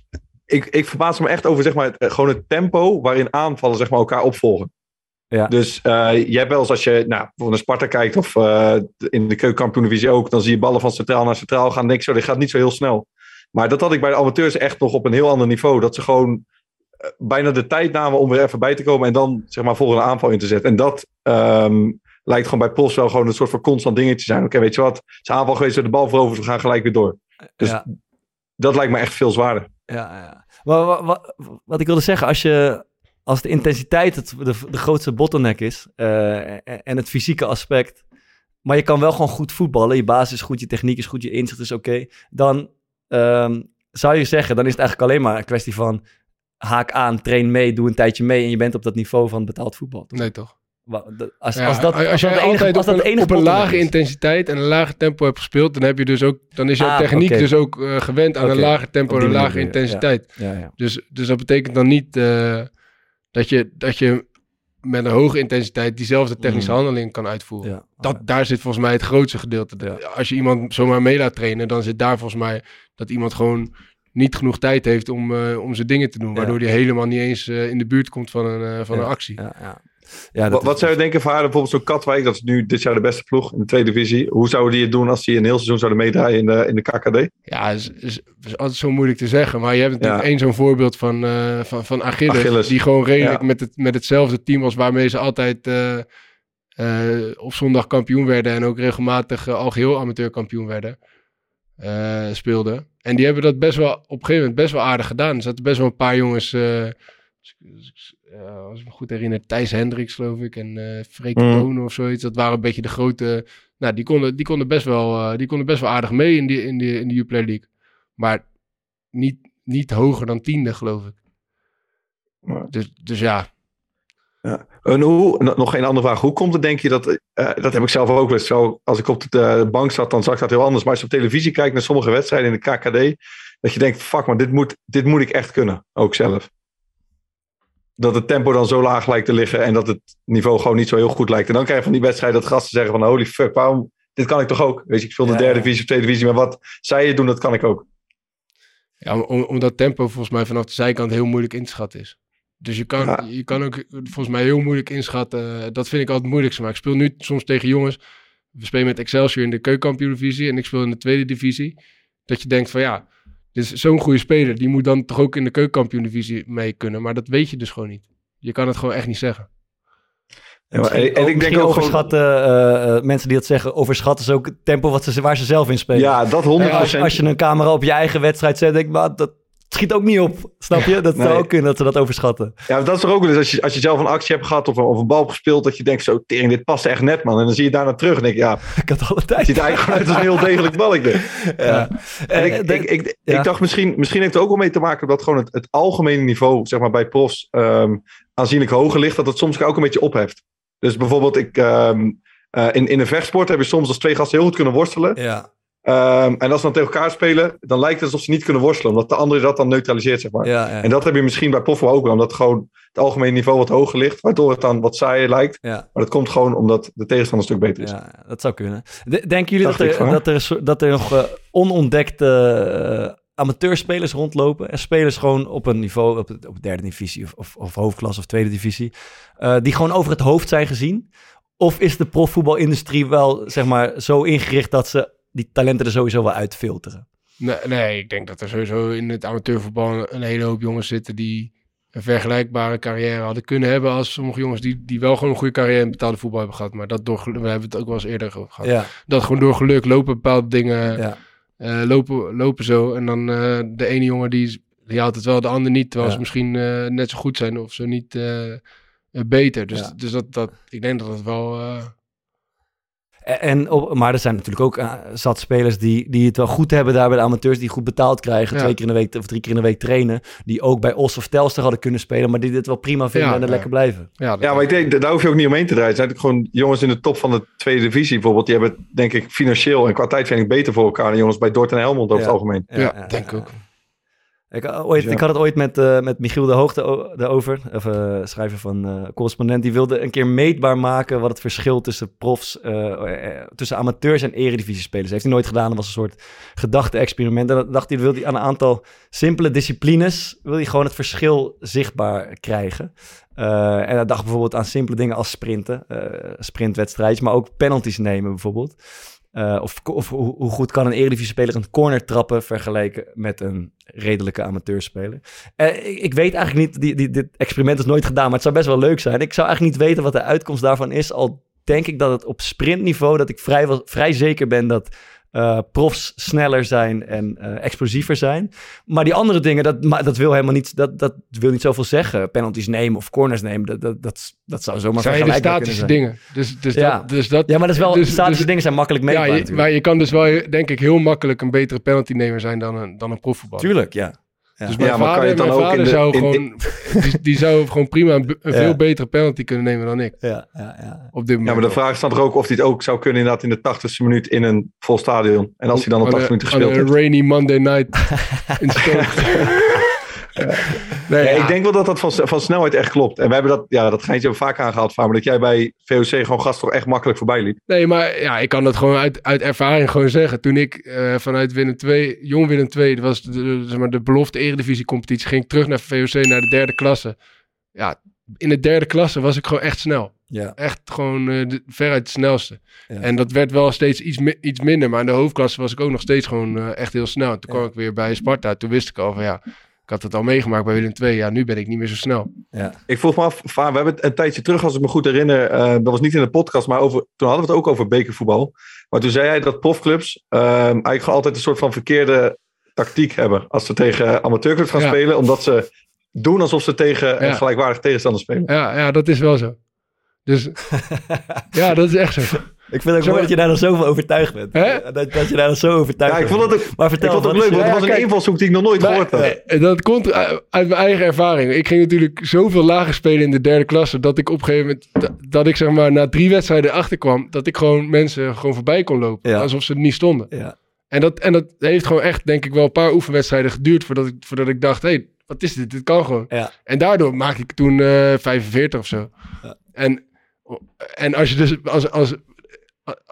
[SPEAKER 1] ik, ik verbaas me echt over zeg maar, het, eh, gewoon het tempo waarin aanvallen zeg maar, elkaar opvolgen.
[SPEAKER 2] Ja.
[SPEAKER 1] Dus eh je hebt wel eens als je nou, een Sparta kijkt of eh, in de keukenkampioen-divisie ook, dan zie je ballen van centraal naar centraal gaan. Denk je zo, dit gaat niet zo heel snel. Maar dat had ik bij de amateurs echt nog op een heel ander niveau. Dat ze gewoon bijna de tijd namen om weer even bij te komen en dan zeg maar volgende aanval in te zetten. En dat ehm, lijkt gewoon bij Pos wel gewoon een soort van constant dingetje te zijn. Oké, weet je wat? Het is aanval geweest, we de bal veroverd, we gaan gelijk weer door. Dus
[SPEAKER 2] Ja.
[SPEAKER 1] dat lijkt me echt veel zwaarder.
[SPEAKER 2] Ja. Maar wa- wa- wat ik wilde zeggen, als, je, als de intensiteit het, de, de grootste bottleneck is eh, en- en het fysieke aspect, maar je kan wel gewoon goed voetballen, je basis is goed, je techniek is goed, je inzicht is oké, dan ehm, zou je zeggen, dan is het eigenlijk alleen maar een kwestie van haak aan, train mee, doe een tijdje mee en je bent op dat niveau van betaald voetbal.
[SPEAKER 4] Nee, toch?
[SPEAKER 2] Als, als dat, als,
[SPEAKER 4] jij
[SPEAKER 2] enige,
[SPEAKER 4] altijd
[SPEAKER 2] als
[SPEAKER 4] op
[SPEAKER 2] dat
[SPEAKER 4] een, op lage
[SPEAKER 2] is.
[SPEAKER 4] intensiteit en een lage tempo hebt gespeeld, dan heb je dus ook, dan is jouw
[SPEAKER 2] Ah,
[SPEAKER 4] techniek dus ook eh, gewend aan een lager tempo en een lage
[SPEAKER 2] manier,
[SPEAKER 4] intensiteit.
[SPEAKER 2] Ja, ja.
[SPEAKER 4] Dus, dus dat betekent dan niet eh, dat, je, dat je met een hoge intensiteit diezelfde technische
[SPEAKER 2] Mm.
[SPEAKER 4] handeling kan uitvoeren. Dat, daar zit volgens mij het grootste gedeelte. Als je iemand zomaar mee laat trainen, dan zit daar volgens mij dat iemand gewoon niet genoeg tijd heeft om, eh, om zijn dingen te doen. Waardoor hij helemaal niet eens in de buurt komt van een, van een actie.
[SPEAKER 2] Ja, ja.
[SPEAKER 1] Wat, zou je denken van haar, bijvoorbeeld zo'n Katwijk, dat is nu dit jaar de beste ploeg in de tweede divisie. Hoe zouden die het doen als die een heel seizoen zouden meedraaien in de, in de KKD?
[SPEAKER 4] Ja, is, is, is altijd zo moeilijk te zeggen. Maar je hebt natuurlijk
[SPEAKER 1] Ja.
[SPEAKER 4] één zo'n voorbeeld van, eh, van, van Achilles,
[SPEAKER 1] Achilles.
[SPEAKER 4] Die gewoon redelijk
[SPEAKER 1] Ja.
[SPEAKER 4] met, het, met hetzelfde team was waarmee ze altijd eh, eh, op zondag kampioen werden. En ook regelmatig al geheel amateur kampioen werden. speelden. En die hebben dat best wel op een gegeven moment best wel aardig gedaan. Er zaten best wel een paar jongens. als, ik- als ik- eh, als ik me goed herinner, Thijs Hendricks geloof ik. En eh Freek. Bonen of zoiets. Dat waren een beetje de grote. Nou, die konden, die konden, best, wel, eh, die konden best wel aardig mee in, die, in, die, in de Uplay League. Maar niet, niet hoger dan tiende, geloof ik.
[SPEAKER 1] Ja.
[SPEAKER 4] Dus, dus ja,
[SPEAKER 1] En hoe, no- nog geen andere vraag. Hoe komt het, denk je, dat, dat heb ik zelf ook wel zo, als ik op de bank zat, dan zag ik dat heel anders. Maar als je op televisie kijkt naar sommige wedstrijden in de KKD, dat je denkt, fuck man, dit moet, dit moet ik echt kunnen, ook zelf. Dat het tempo dan zo laag lijkt te liggen en dat het niveau gewoon niet zo heel goed lijkt. En dan krijg je van die wedstrijden dat gasten zeggen van, holy fuck, waarom, dit kan ik toch ook? Weet je, ik speel de
[SPEAKER 2] Ja,
[SPEAKER 1] derde divisie of tweede divisie, maar wat zij het doen, dat kan ik ook.
[SPEAKER 4] ja om, om- omdat tempo volgens mij vanaf de zijkant heel moeilijk in te schatten is. Dus je kan, je kan ook volgens mij heel moeilijk inschatten. Dat vind ik altijd het moeilijkste. Maar ik speel nu soms tegen jongens. We spelen met Excelsior in de keukenkampioen-divisie en ik speel in de tweede divisie. Dat je denkt van ja, dit is zo'n goede speler. Die moet dan toch ook in de keukenkampioen-divisie mee kunnen. Maar dat weet je dus gewoon niet. Je kan het gewoon echt niet zeggen.
[SPEAKER 2] Ja, maar, en, en ik denk ook overschatten, uh, uh, mensen die dat zeggen, overschatten ze ook het tempo wat ze, waar ze zelf in spelen.
[SPEAKER 1] Ja, dat 100%.
[SPEAKER 2] Als, als, je een camera op je eigen wedstrijd zet, denk ik, maar dat schiet ook niet op. Snap je? Dat nee. zou ook kunnen dat ze dat overschatten.
[SPEAKER 1] Ja, dat is er ook wel eens. Als je, als je zelf een actie hebt gehad of een, of een bal gespeeld, dat je denkt, zo, tering, dit past echt net, man. En dan zie je daarna terug en denk ja,
[SPEAKER 2] ik had alle tijd.
[SPEAKER 1] Het ziet eigenlijk uit als een heel degelijk balletje. Ja. ja. En ik, ik, ik, ja. ik, dacht, misschien, misschien heeft het ook wel mee te maken dat gewoon het, het algemene niveau, zeg maar, bij profs um, aanzienlijk hoger ligt, dat het soms ook een beetje opheft. Dus bijvoorbeeld, ik, um, uh, in, in een vechtsport heb je soms als twee gasten heel goed kunnen worstelen.
[SPEAKER 2] Ja.
[SPEAKER 1] Um, en als ze dan tegen elkaar spelen, dan lijkt het alsof ze niet kunnen worstelen. Omdat de andere dat dan neutraliseert, zeg maar.
[SPEAKER 2] Ja, ja.
[SPEAKER 1] En dat heb je misschien bij Poffel ook wel. Omdat gewoon het algemene niveau wat hoger ligt. Waardoor het dan wat saaier lijkt.
[SPEAKER 2] Ja.
[SPEAKER 1] Maar dat komt gewoon omdat de tegenstander een stuk beter is.
[SPEAKER 2] Ja, dat zou kunnen. De, denken jullie dat, dat, er, dat, er, dat er nog uh, onontdekte uh, amateurspelers rondlopen? En spelers gewoon op een niveau, op, op derde divisie of, of, of hoofdklasse of tweede divisie. Uh, die gewoon over het hoofd zijn gezien? Of is de profvoetbalindustrie wel, zeg maar, zo ingericht dat ze die talenten er sowieso wel uitfilteren.
[SPEAKER 4] Nee, nee, ik denk dat er sowieso in het amateurvoetbal een hele hoop jongens zitten die een vergelijkbare carrière hadden kunnen hebben als sommige jongens die, die wel gewoon een goede carrière in betaalde voetbal hebben gehad. Maar dat door, we hebben het ook wel eens eerder gehad.
[SPEAKER 2] Ja.
[SPEAKER 4] Dat gewoon door geluk lopen bepaalde dingen,
[SPEAKER 2] ja.
[SPEAKER 4] uh, lopen, lopen zo. En dan uh, de ene jongen die, die haalt het wel, de ander niet. Terwijl ja. ze misschien uh, net zo goed zijn of zo niet beter. Dus, dus dat, dat, ik denk dat het wel...
[SPEAKER 2] En, maar er zijn natuurlijk ook uh, zat spelers die, die het wel goed hebben daar bij de amateurs, die goed betaald krijgen, ja. twee keer in de week of drie keer in de week trainen, die ook bij Os of Telstar hadden kunnen spelen, maar die dit wel prima vinden ja, en er ja. lekker blijven.
[SPEAKER 1] Ja, ja, maar ik denk, daar hoef je ook niet omheen te draaien. Er zijn gewoon jongens in de top van de tweede divisie bijvoorbeeld, die hebben denk ik financieel en qua tijdvinding beter voor elkaar dan jongens bij Dort en Helmond over het algemeen.
[SPEAKER 4] Ja, denk ik ook.
[SPEAKER 2] Ik, ooit, ik had het ooit met, uh, met Michiel de Hoogte erover, of, uh, schrijver van uh, correspondent. Die wilde een keer meetbaar maken wat het verschil tussen profs, tussen amateurs en eredivisie-spelers. heeft hij nooit gedaan. Dat was een soort gedachte-experiment. En dan dacht hij, wil hij aan een aantal simpele disciplines, wil hij gewoon het verschil zichtbaar krijgen. en hij dacht bijvoorbeeld aan simpele dingen als sprinten, sprintwedstrijdjes, maar ook penalties nemen bijvoorbeeld. Of of hoe, hoe, goed kan een Eredivisie-speler een corner trappen vergeleken met een redelijke amateurspeler? Uh, ik, ik, weet eigenlijk niet, die, die, dit experiment is nooit gedaan, maar het zou best wel leuk zijn. Ik zou eigenlijk niet weten wat de uitkomst daarvan is, al denk ik dat het op sprintniveau, dat ik vrij, vrij zeker ben dat uh, profs sneller zijn en uh, explosiever zijn. Maar die andere dingen, dat, maar dat wil helemaal niet, dat, dat wil niet zoveel zeggen. Penalties nemen of corners nemen, dat, dat, dat, dat zou zomaar
[SPEAKER 4] zijn de statische dingen. Dus, dus,
[SPEAKER 2] ja.
[SPEAKER 4] dat, dus dat,
[SPEAKER 2] ja, maar dat is wel,
[SPEAKER 4] dus,
[SPEAKER 2] statische
[SPEAKER 4] dus,
[SPEAKER 2] dingen zijn makkelijk meetbaar
[SPEAKER 4] ja, je, maar je kan dus wel, denk ik, heel makkelijk een betere penaltynemer zijn dan een, dan een profvoetballer.
[SPEAKER 2] Tuurlijk, ja.
[SPEAKER 4] Ja. Dus mijn ja, vader, mijn vader de, zou in, gewoon, in, die, die, zou gewoon prima een, een ja. veel betere penalty kunnen nemen dan ik.
[SPEAKER 2] Ja, ja, ja.
[SPEAKER 4] Op dit moment.
[SPEAKER 1] Ja, maar de vraag staat er ook of hij het ook zou kunnen inderdaad in de 80ste minuut in een vol stadion. En als hij dan al 80 minuten gespeeld heeft.
[SPEAKER 4] Een rainy Monday night in Stoke.
[SPEAKER 1] Ja. Nee, ja. Ik denk wel dat dat van, van snelheid echt klopt. En we hebben dat, ja, dat geintje hebben vaak aangehaald, Faber, dat jij bij VOC gewoon gast toch echt makkelijk voorbij liep.
[SPEAKER 4] Nee, maar ja, ik kan dat gewoon uit, uit ervaring gewoon zeggen. Toen ik uh, vanuit Willem 2, jong Willem 2, dat was de, de, zeg maar, de belofte eredivisie competitie, ging ik terug naar VOC, naar de derde klasse. Ja, in de derde klasse was ik gewoon echt snel.
[SPEAKER 2] Ja.
[SPEAKER 4] Echt gewoon uh, de, veruit het snelste. Ja. En dat werd wel steeds iets, mi iets minder, maar in de hoofdklasse was ik ook nog steeds gewoon uh, echt heel snel. En toen kwam ik weer bij Sparta, toen wist ik al van ja... Ik had het al meegemaakt bij Willem II. Ja, nu ben ik niet meer zo snel.
[SPEAKER 2] Ja.
[SPEAKER 1] Ik vroeg me af, we hebben het een tijdje terug, als ik me goed herinner. Uh, dat was niet in de podcast, maar over, toen hadden we het ook over bekervoetbal. Maar toen zei hij dat profclubs uh, eigenlijk altijd een soort van verkeerde tactiek hebben. Als ze tegen amateurclubs gaan ja. spelen, omdat ze doen alsof ze tegen ja. een gelijkwaardig tegenstander spelen.
[SPEAKER 4] Ja, ja, dat is wel zo. Dus ja, dat is echt zo.
[SPEAKER 2] Ik vind het ook zo mooi dat je daar nog zoveel overtuigd bent. Dat, dat, je daar nog zo overtuigd
[SPEAKER 1] bent. Ja, ik vond het ook,
[SPEAKER 2] maar vertel,
[SPEAKER 1] ik vond het ook leuk, want het was een invalshoek die ik nog nooit
[SPEAKER 4] maar,
[SPEAKER 1] gehoord had.
[SPEAKER 4] Nee, dat komt uit mijn eigen ervaring. Ik ging natuurlijk zoveel lager spelen in de derde klasse... dat ik op een gegeven moment, dat, dat ik zeg maar na drie wedstrijden achterkwam... dat ik gewoon mensen gewoon voorbij kon lopen.
[SPEAKER 2] Ja.
[SPEAKER 4] Alsof ze er niet stonden.
[SPEAKER 2] Ja.
[SPEAKER 4] En, dat, en dat heeft gewoon echt, denk ik wel, een paar oefenwedstrijden geduurd... voordat ik, voordat ik dacht, hé, hey, wat is dit? Dit kan gewoon.
[SPEAKER 2] Ja.
[SPEAKER 4] En daardoor maakte ik toen uh, 45 of zo.
[SPEAKER 2] Ja.
[SPEAKER 4] En, en als je dus... Als, als,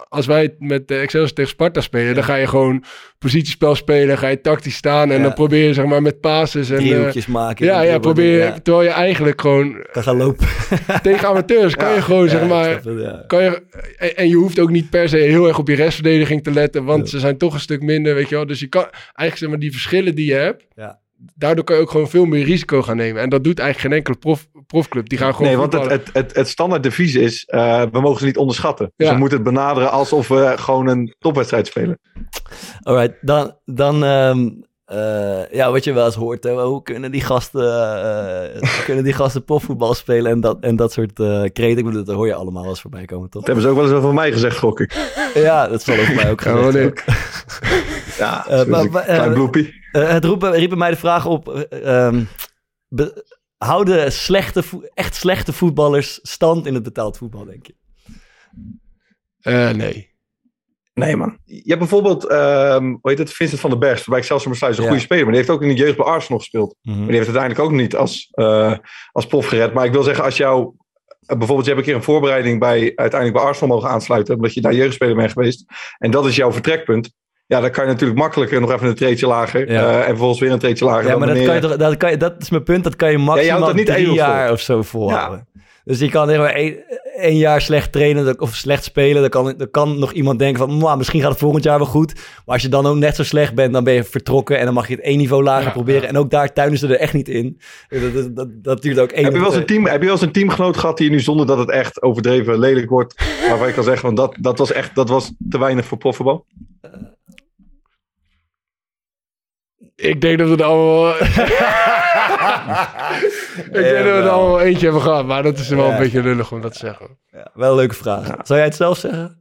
[SPEAKER 4] als wij met de Excelsior tegen Sparta spelen, dan ga je gewoon positiespel spelen, ga je tactisch staan en
[SPEAKER 2] Ja.
[SPEAKER 4] dan probeer je zeg maar met passes en... eh,
[SPEAKER 2] Driehoekjes maken.
[SPEAKER 4] Ja, ja, probeer je,
[SPEAKER 2] ja.
[SPEAKER 4] terwijl je eigenlijk gewoon
[SPEAKER 2] Kan gaan lopen.
[SPEAKER 4] tegen amateurs kan je gewoon zeg maar,
[SPEAKER 2] het,
[SPEAKER 4] kan je, en, en je hoeft ook niet per se heel erg op je restverdediging te letten, want ze zijn toch een stuk minder, weet je wel. Dus je kan eigenlijk zeg maar die verschillen die je hebt,
[SPEAKER 2] Ja.
[SPEAKER 4] Daardoor kan je ook gewoon veel meer risico gaan nemen. En dat doet eigenlijk geen enkele prof, profclub. Die gaan gewoon
[SPEAKER 1] Nee, want het, het, het, het standaard devies is, eh, we mogen ze niet onderschatten. Dus
[SPEAKER 4] Ja.
[SPEAKER 1] we moeten het benaderen alsof we gewoon een topwedstrijd spelen.
[SPEAKER 2] Alright, dan, dan ehm, eh, ja, wat je wel eens hoort, hè, hoe kunnen die gasten, eh, kunnen die gasten profvoetbal spelen en dat, en dat soort eh kreten. Ik bedoel, dat hoor je allemaal wel eens voorbij komen, toch?
[SPEAKER 1] Dat hebben ze ook wel eens over mij gezegd, gok ik.
[SPEAKER 2] Ja, dat zal over mij ook gezegd ook.
[SPEAKER 1] Ja,
[SPEAKER 2] Eh, maar- eh,
[SPEAKER 1] klein bloepie.
[SPEAKER 2] Eh, het roepen, riep mij de vraag op, eh, ehm, be- houden slechte, echt slechte voetballers stand in het betaald voetbal, denk je?
[SPEAKER 4] Eh, nee.
[SPEAKER 1] Nee, man. Je hebt bijvoorbeeld, ehm hoe heet het, Vincent van der Berst, waarbij ik zelfs een besluit een
[SPEAKER 2] Ja.
[SPEAKER 1] goede speler. Maar die heeft ook in de jeugd bij Arsenal gespeeld.
[SPEAKER 2] Mhm.
[SPEAKER 1] Maar die heeft uiteindelijk ook niet als, eh, als prof gered. Maar ik wil zeggen, als jou, bijvoorbeeld, je hebt een keer een voorbereiding bij, uiteindelijk bij Arsenal mogen aansluiten, omdat je daar jeugdspeler bent geweest. En dat is jouw vertrekpunt. Ja, dan kan je natuurlijk makkelijker nog even een treetje lager.
[SPEAKER 2] Ja.
[SPEAKER 1] eh, en vervolgens weer een treetje lager.
[SPEAKER 2] Ja,
[SPEAKER 1] dan
[SPEAKER 2] maar dat, kan je toch, dat, kan je, dat is mijn punt, dat kan je maximaal
[SPEAKER 1] het niet
[SPEAKER 2] drie jaar of zo volhouden. Dus je kan zeg maar één, één jaar slecht trainen of slecht spelen. Dan kan, dan kan nog iemand denken van, "Mwah, misschien gaat het volgend jaar wel goed. Maar als je dan ook net zo slecht bent, dan ben je vertrokken. En dan mag je het één niveau lager
[SPEAKER 4] Ja,
[SPEAKER 2] proberen. En ook daar tuinen ze er echt niet in. Dat, dat, dat, dat duurt ook één
[SPEAKER 1] Heb je, wel eens een team, heb je wel eens een teamgenoot gehad die je nu zonder dat het echt overdreven lelijk wordt, waarvan je kan zeggen, van dat, dat was echt dat was te weinig voor profvoetbal?
[SPEAKER 4] Ik denk dat we er allemaal... ik denk dat we er allemaal eentje hebben gehad, maar dat is wel
[SPEAKER 2] Ja.
[SPEAKER 4] een beetje lullig om dat te zeggen.
[SPEAKER 2] Ja, wel een leuke vraag. Zou jij het zelf zeggen?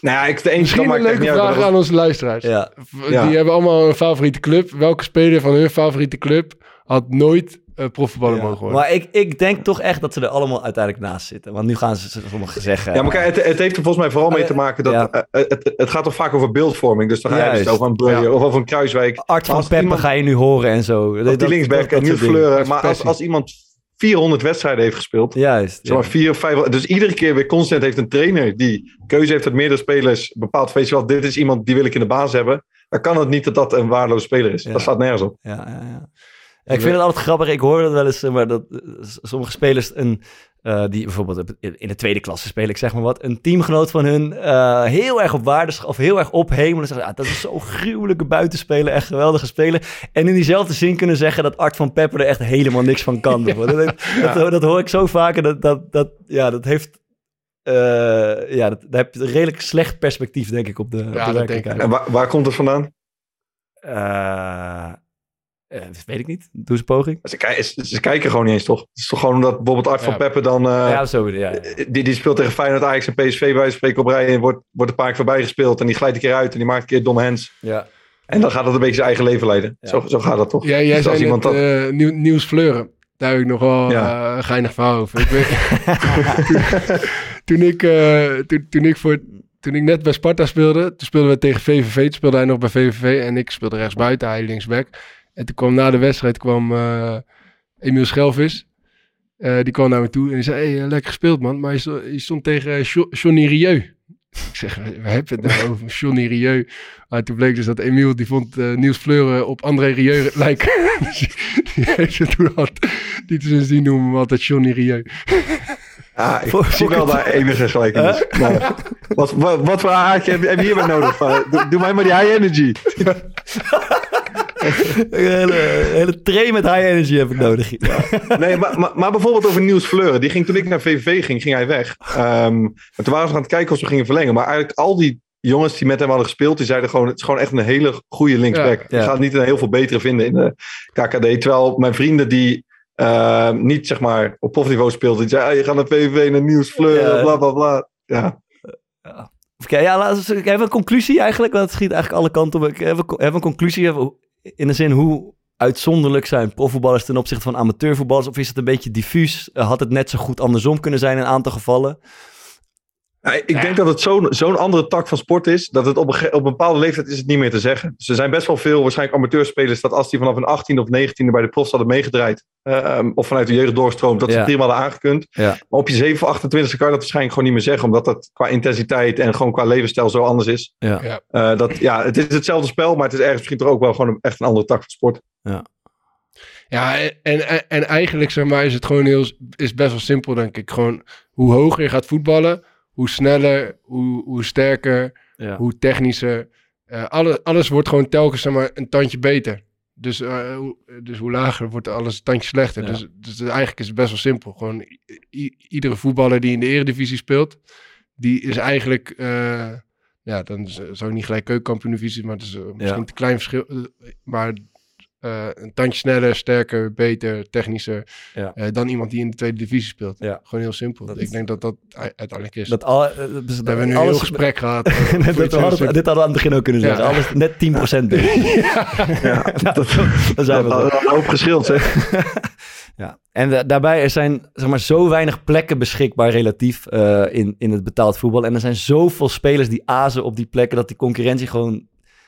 [SPEAKER 1] Nou ja, ik, de eentje
[SPEAKER 4] Misschien
[SPEAKER 1] kan
[SPEAKER 4] een leuke vraag aan onze luisteraars.
[SPEAKER 2] Ja.
[SPEAKER 4] V-
[SPEAKER 1] Ja.
[SPEAKER 4] Die hebben allemaal een favoriete club. Welke speler van hun favoriete club had nooit uh, profvoetballer
[SPEAKER 2] Ja.
[SPEAKER 4] mogen worden?
[SPEAKER 2] Maar ik, ik denk toch echt dat ze er allemaal uiteindelijk naast zitten. Want nu gaan ze sommigen zeggen...
[SPEAKER 1] Ja, maar kijk, het, het heeft er volgens mij vooral mee te maken dat
[SPEAKER 2] Ja.
[SPEAKER 1] eh, het, het gaat toch vaak over beeldvorming. Dus dan ga je dus een Breuer
[SPEAKER 4] Ja.
[SPEAKER 1] of over een Kruiswijk.
[SPEAKER 2] Art van
[SPEAKER 1] als
[SPEAKER 2] Peppe
[SPEAKER 1] iemand-
[SPEAKER 2] ga je nu horen en zo. Dat-
[SPEAKER 1] die linksback en
[SPEAKER 2] dingen.
[SPEAKER 1] Fleuren. Maar als, als iemand 400 wedstrijden heeft gespeeld,
[SPEAKER 2] Juist.
[SPEAKER 1] zeg maar
[SPEAKER 2] ja.
[SPEAKER 1] 4 of 5, dus iedere keer weer constant heeft een trainer die keuze heeft uit meerdere spelers bepaald, weet je wel, dit is iemand die wil ik in de baas hebben. Dan kan het niet dat dat een waardeloze speler is.
[SPEAKER 2] Ja.
[SPEAKER 1] Dat staat nergens op.
[SPEAKER 2] Ja. Ja, ik vind het altijd grappig. Ik hoor dat wel eens, maar dat sommige spelers een, eh, die bijvoorbeeld in de tweede klasse spelen, ik zeg maar wat, een teamgenoot van hun eh, heel erg op waarde of heel erg ophemelen. Zeggen, ah, dat is zo'n gruwelijke buitenspeler, echt geweldige speler. En in diezelfde zin kunnen zeggen dat Art van Pepper er echt helemaal niks van kan. Dat, dat, dat hoor ik zo vaker. Dat, dat, dat, ja, dat heeft. eh, ja, dat, daar heb je een redelijk slecht perspectief, denk ik, op de, op
[SPEAKER 4] Ja,
[SPEAKER 2] de werkelijkheid.
[SPEAKER 1] En waar, waar komt het vandaan?
[SPEAKER 2] Eh, weet ik niet. Doe eens een poging.
[SPEAKER 1] Ze, ki- ze, ze kijken gewoon niet eens, toch? Het is toch gewoon omdat bijvoorbeeld Art van
[SPEAKER 4] Ja.
[SPEAKER 1] Peppe dan... eh,
[SPEAKER 2] ja, zo. Ja, ja.
[SPEAKER 1] die, die speelt tegen Feyenoord, Ajax en PSV bij wijze spreken op rij en wordt, wordt een paar keer voorbij gespeeld en die glijdt een keer uit en die maakt een keer domme hands.
[SPEAKER 2] ja.
[SPEAKER 1] En dan gaat het een beetje zijn eigen leven leiden.
[SPEAKER 2] Ja.
[SPEAKER 1] Zo, zo gaat dat toch?
[SPEAKER 4] Jij, jij
[SPEAKER 1] Dus als
[SPEAKER 4] zei net
[SPEAKER 1] iemand dat-
[SPEAKER 4] eh, nieuw, Niels Fleuren. Daar heb ik nog wel
[SPEAKER 1] Ja.
[SPEAKER 4] eh, een geinig verhaal over. Ik weet, toen, ik, eh, toen, toen, ik voor, toen ik net bij Sparta speelde, toen speelden we tegen VVV. Toen speelde hij nog bij VVV en ik speelde rechtsbuiten, hij linksback. En toen kwam na de wedstrijd kwam eh Emiel Schelvis. Eh, die kwam naar me toe en die zei, hey, eh, lekker gespeeld man, maar je stond, tegen Jo- Johnny Rieu. Ik zeg, we hebben het nou over Johnny Rieu. Maar toen bleek dus dat Emiel, die vond eh, Niels Fleuren op André Rieu lijken. Dus die, heeft ze toen al, die sindsdien noemen we altijd Johnny Rieu.
[SPEAKER 1] Ah, ik zie wel daar enige gelijkenis. Nou, wat, wat, wat voor haartje heb, heb je hierbij nodig? Doe, doe mij maar die high energy.
[SPEAKER 2] Een hele, hele tray met high energy heb ik nodig.
[SPEAKER 1] Nee, maar, maar, maar bijvoorbeeld over Niels Fleuren. Die ging, toen ik naar VVV ging, ging hij weg. Ehm, toen waren ze aan het kijken of ze gingen verlengen. Maar eigenlijk al die jongens die met hem hadden gespeeld, die zeiden gewoon, het is gewoon echt een hele goede linksback.
[SPEAKER 4] Ja,
[SPEAKER 1] Je gaat niet een heel veel betere vinden in de KKD. Terwijl mijn vrienden die ehm, niet zeg maar op profniveau speelden, die zeiden, ah, je gaat naar VVV, naar Niels Fleuren,
[SPEAKER 2] Ja.
[SPEAKER 1] bla bla bla. Ja.
[SPEAKER 2] Oké, ja, laten we ik heb een conclusie eigenlijk, want het schiet eigenlijk alle kanten op. Ik heb een, conclusie hebben in de zin hoe uitzonderlijk zijn profvoetballers ten opzichte van amateurvoetballers? Of is het een beetje diffuus? Eh, Had het net zo goed andersom kunnen zijn in een aantal gevallen?
[SPEAKER 1] Ja, ik denk dat het zo'n zo'n andere tak van sport is, dat het op een, op een bepaalde leeftijd is het niet meer te zeggen. Dus er zijn best wel veel waarschijnlijk amateurspelers dat als die vanaf een 18 of 19e bij de profs hadden meegedraaid, ehm, of vanuit de jeugd doorstroomt, dat ze
[SPEAKER 2] Ja.
[SPEAKER 1] het prima hadden aangekund.
[SPEAKER 2] Ja.
[SPEAKER 1] Maar op je 7 of 28 kan je dat waarschijnlijk gewoon niet meer zeggen, omdat dat qua intensiteit en gewoon qua levensstijl zo anders is.
[SPEAKER 2] Ja.
[SPEAKER 4] Ja.
[SPEAKER 1] Eh, dat, ja, het is hetzelfde spel, maar het is ergens misschien toch ook wel gewoon een- echt een andere tak van sport.
[SPEAKER 4] Ja, en, en, en eigenlijk zeg maar, is het gewoon heel, is best wel simpel, denk ik. Gewoon hoe hoger je gaat voetballen, hoe sneller, hoe, hoe sterker,
[SPEAKER 2] Ja.
[SPEAKER 4] hoe technischer. Eh, alle, alles wordt gewoon telkens zeg maar, een tandje beter. Dus, eh, hoe, dus hoe lager wordt alles een tandje slechter.
[SPEAKER 2] Ja.
[SPEAKER 4] Dus, dus eigenlijk is het best wel simpel. Gewoon iedere voetballer die in de eredivisie speelt, die is eigenlijk, eh, ja, dan zou ik niet gelijk keukenkampioen-divisie, maar dat is misschien een te klein verschil. Maar eh, een tandje sneller, sterker, beter, technischer
[SPEAKER 2] Ja.
[SPEAKER 4] eh, dan iemand die in de tweede divisie speelt.
[SPEAKER 2] Ja.
[SPEAKER 4] Gewoon heel simpel.
[SPEAKER 2] Dat
[SPEAKER 4] ik
[SPEAKER 2] is-
[SPEAKER 4] denk dat dat uiteindelijk is.
[SPEAKER 2] Dat al, eh, dus
[SPEAKER 4] we
[SPEAKER 2] dat
[SPEAKER 4] hebben nu een heel gesprek gehad. eh,
[SPEAKER 2] dat we hadden, dit hadden we aan het begin ook kunnen zeggen.
[SPEAKER 4] Ja.
[SPEAKER 2] Alles net 10% beter.
[SPEAKER 1] Ja,
[SPEAKER 2] Nou, dan zijn we
[SPEAKER 1] dat een hoop geschild, zeg.
[SPEAKER 2] Ja, en daarbij er zijn zeg maar, zo weinig plekken beschikbaar relatief eh, in, in het betaald voetbal. En er zijn zoveel spelers die azen op die plekken dat die concurrentie gewoon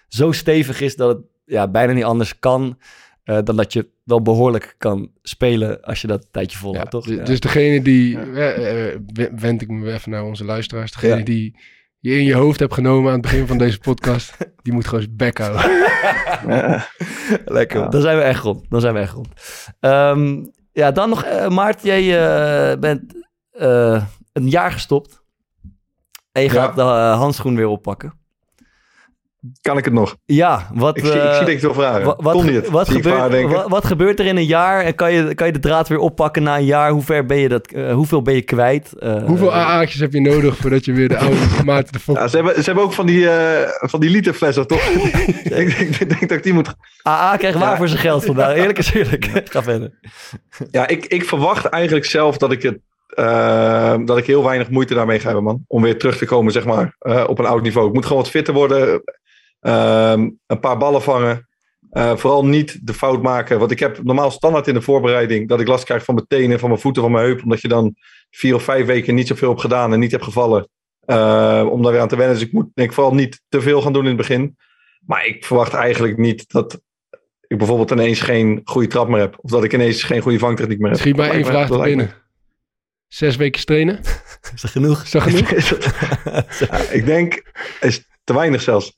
[SPEAKER 2] zo stevig is dat het ja, bijna niet anders kan eh, dan dat je wel behoorlijk kan spelen als je dat een tijdje volhoudt, toch?
[SPEAKER 4] Dus,
[SPEAKER 2] Ja.
[SPEAKER 4] dus degene die, eh, eh, wend ik me even naar onze luisteraars, degene
[SPEAKER 2] Ja.
[SPEAKER 4] die je in je hoofd hebt genomen aan het begin van deze podcast, die moet gewoon zijn bek houden.
[SPEAKER 1] Ja.
[SPEAKER 2] Lekker,
[SPEAKER 1] Ja.
[SPEAKER 2] dan zijn we echt rond. Dan zijn we echt rond. Ehm, ja, dan nog, eh Maart, jij eh, bent eh, een jaar gestopt. En je
[SPEAKER 1] Ja.
[SPEAKER 2] gaat de handschoen weer oppakken.
[SPEAKER 1] Kan ik het nog?
[SPEAKER 2] Ja, wat...
[SPEAKER 1] Ik zie, ik zie dat je het wil vragen.
[SPEAKER 2] Wa- Wat,
[SPEAKER 1] Kon niet het?
[SPEAKER 2] wat,
[SPEAKER 1] ik
[SPEAKER 2] gebeurt,
[SPEAKER 1] vaar denken.
[SPEAKER 2] wat, wat gebeurt er in een jaar en kan je, kan je de draad weer oppakken na een jaar? Hoe ver ben je dat, eh, hoeveel ben je kwijt? Eh,
[SPEAKER 4] Hoeveel AA'tjes heb je nodig voordat je weer de oude Maarten de Fok...
[SPEAKER 1] Ja, ze, hebben, ze hebben ook van die, eh van die literflessen, toch? ik, denk, ik denk dat ik die moet...
[SPEAKER 2] AA krijgt waar
[SPEAKER 1] Ja.
[SPEAKER 2] voor zijn geld vandaag. Eerlijk is eerlijk. Ga verder.
[SPEAKER 1] Ja, ik, ik verwacht eigenlijk zelf dat ik het... dat ik heel weinig moeite daarmee ga hebben, man. Om weer terug te komen, zeg maar, eh, op een oud niveau. Ik moet gewoon wat fitter worden. Ehm, een paar ballen vangen. Eh, vooral niet de fout maken. Want ik heb normaal standaard in de voorbereiding... dat ik last krijg van mijn tenen, van mijn voeten, van mijn heup. Omdat je dan vier of vijf weken niet zoveel hebt gedaan en niet hebt gevallen. eh, om daar weer aan te wennen. Dus ik moet denk ik vooral niet te veel gaan doen in het begin. Maar ik verwacht eigenlijk niet dat ik bijvoorbeeld ineens geen goede trap meer heb. Of dat ik ineens geen goede vangtechniek meer heb.
[SPEAKER 4] Schiet maar één vraag
[SPEAKER 1] me-
[SPEAKER 4] binnen. Zes weken trainen?
[SPEAKER 2] Is dat genoeg?
[SPEAKER 4] Is dat genoeg?
[SPEAKER 1] Is dat- Ja, ik denk, is te weinig zelfs.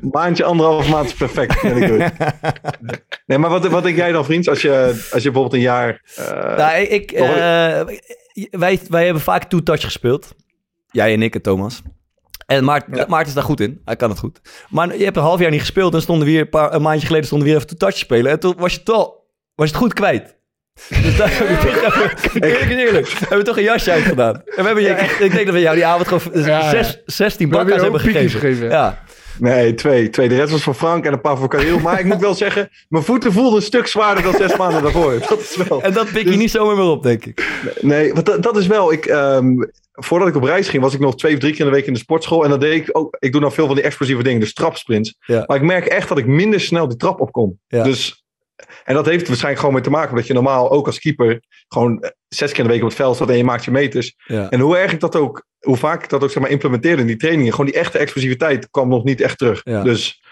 [SPEAKER 1] Maandje, anderhalf maand is perfect. Nee, maar wat, wat denk jij dan, vriend? Als je, als je bijvoorbeeld een jaar... eh,
[SPEAKER 2] Nou, ik, eh, wij, wij hebben vaak two-touch gespeeld. Jij en ik en Thomas. En Maart,
[SPEAKER 1] Ja.
[SPEAKER 2] Maarten is daar goed in. Hij kan het goed. Maar je hebt een half jaar niet gespeeld. En stonden we weer een, paar, een maandje geleden stonden we weer even two-touch spelen. En toen was je, toch, was je het goed kwijt. Dus daar hebben we toch even, eerlijk en eerlijk, hebben we toch een jasje uit gedaan. En we hebben je, ik denk dat we jou die avond gewoon
[SPEAKER 4] Ja, ja.
[SPEAKER 2] zes, 16
[SPEAKER 4] We hebben
[SPEAKER 2] bakka's hebben gegeven.
[SPEAKER 4] gegeven,
[SPEAKER 2] Ja.
[SPEAKER 1] Nee, twee, twee. De rest was voor Frank en een paar voor Karel. Maar ik moet wel zeggen, mijn voeten voelden een stuk zwaarder dan zes maanden daarvoor. Dat is wel...
[SPEAKER 2] En dat pik je niet zomaar meer op, denk ik.
[SPEAKER 1] Nee, want dat, dat is wel. Ik, ehm, voordat ik op reis ging, was ik nog twee of drie keer in de week in de sportschool. En dan deed ik ook. Ik doe dan veel van die explosieve dingen, dus trapsprints.
[SPEAKER 2] Ja.
[SPEAKER 1] Maar ik merk echt dat ik minder snel die trap opkom.
[SPEAKER 2] Ja.
[SPEAKER 1] Dus. En dat heeft waarschijnlijk gewoon mee te maken dat je normaal ook als keeper gewoon eh, zes keer in de week op het veld staat en je maakt je meters.
[SPEAKER 2] Ja.
[SPEAKER 1] En hoe erg ik dat ook, hoe vaak ik dat ook zeg maar implementeerde in die trainingen, gewoon die echte explosiviteit kwam nog niet echt terug.
[SPEAKER 2] Ja.
[SPEAKER 1] Dus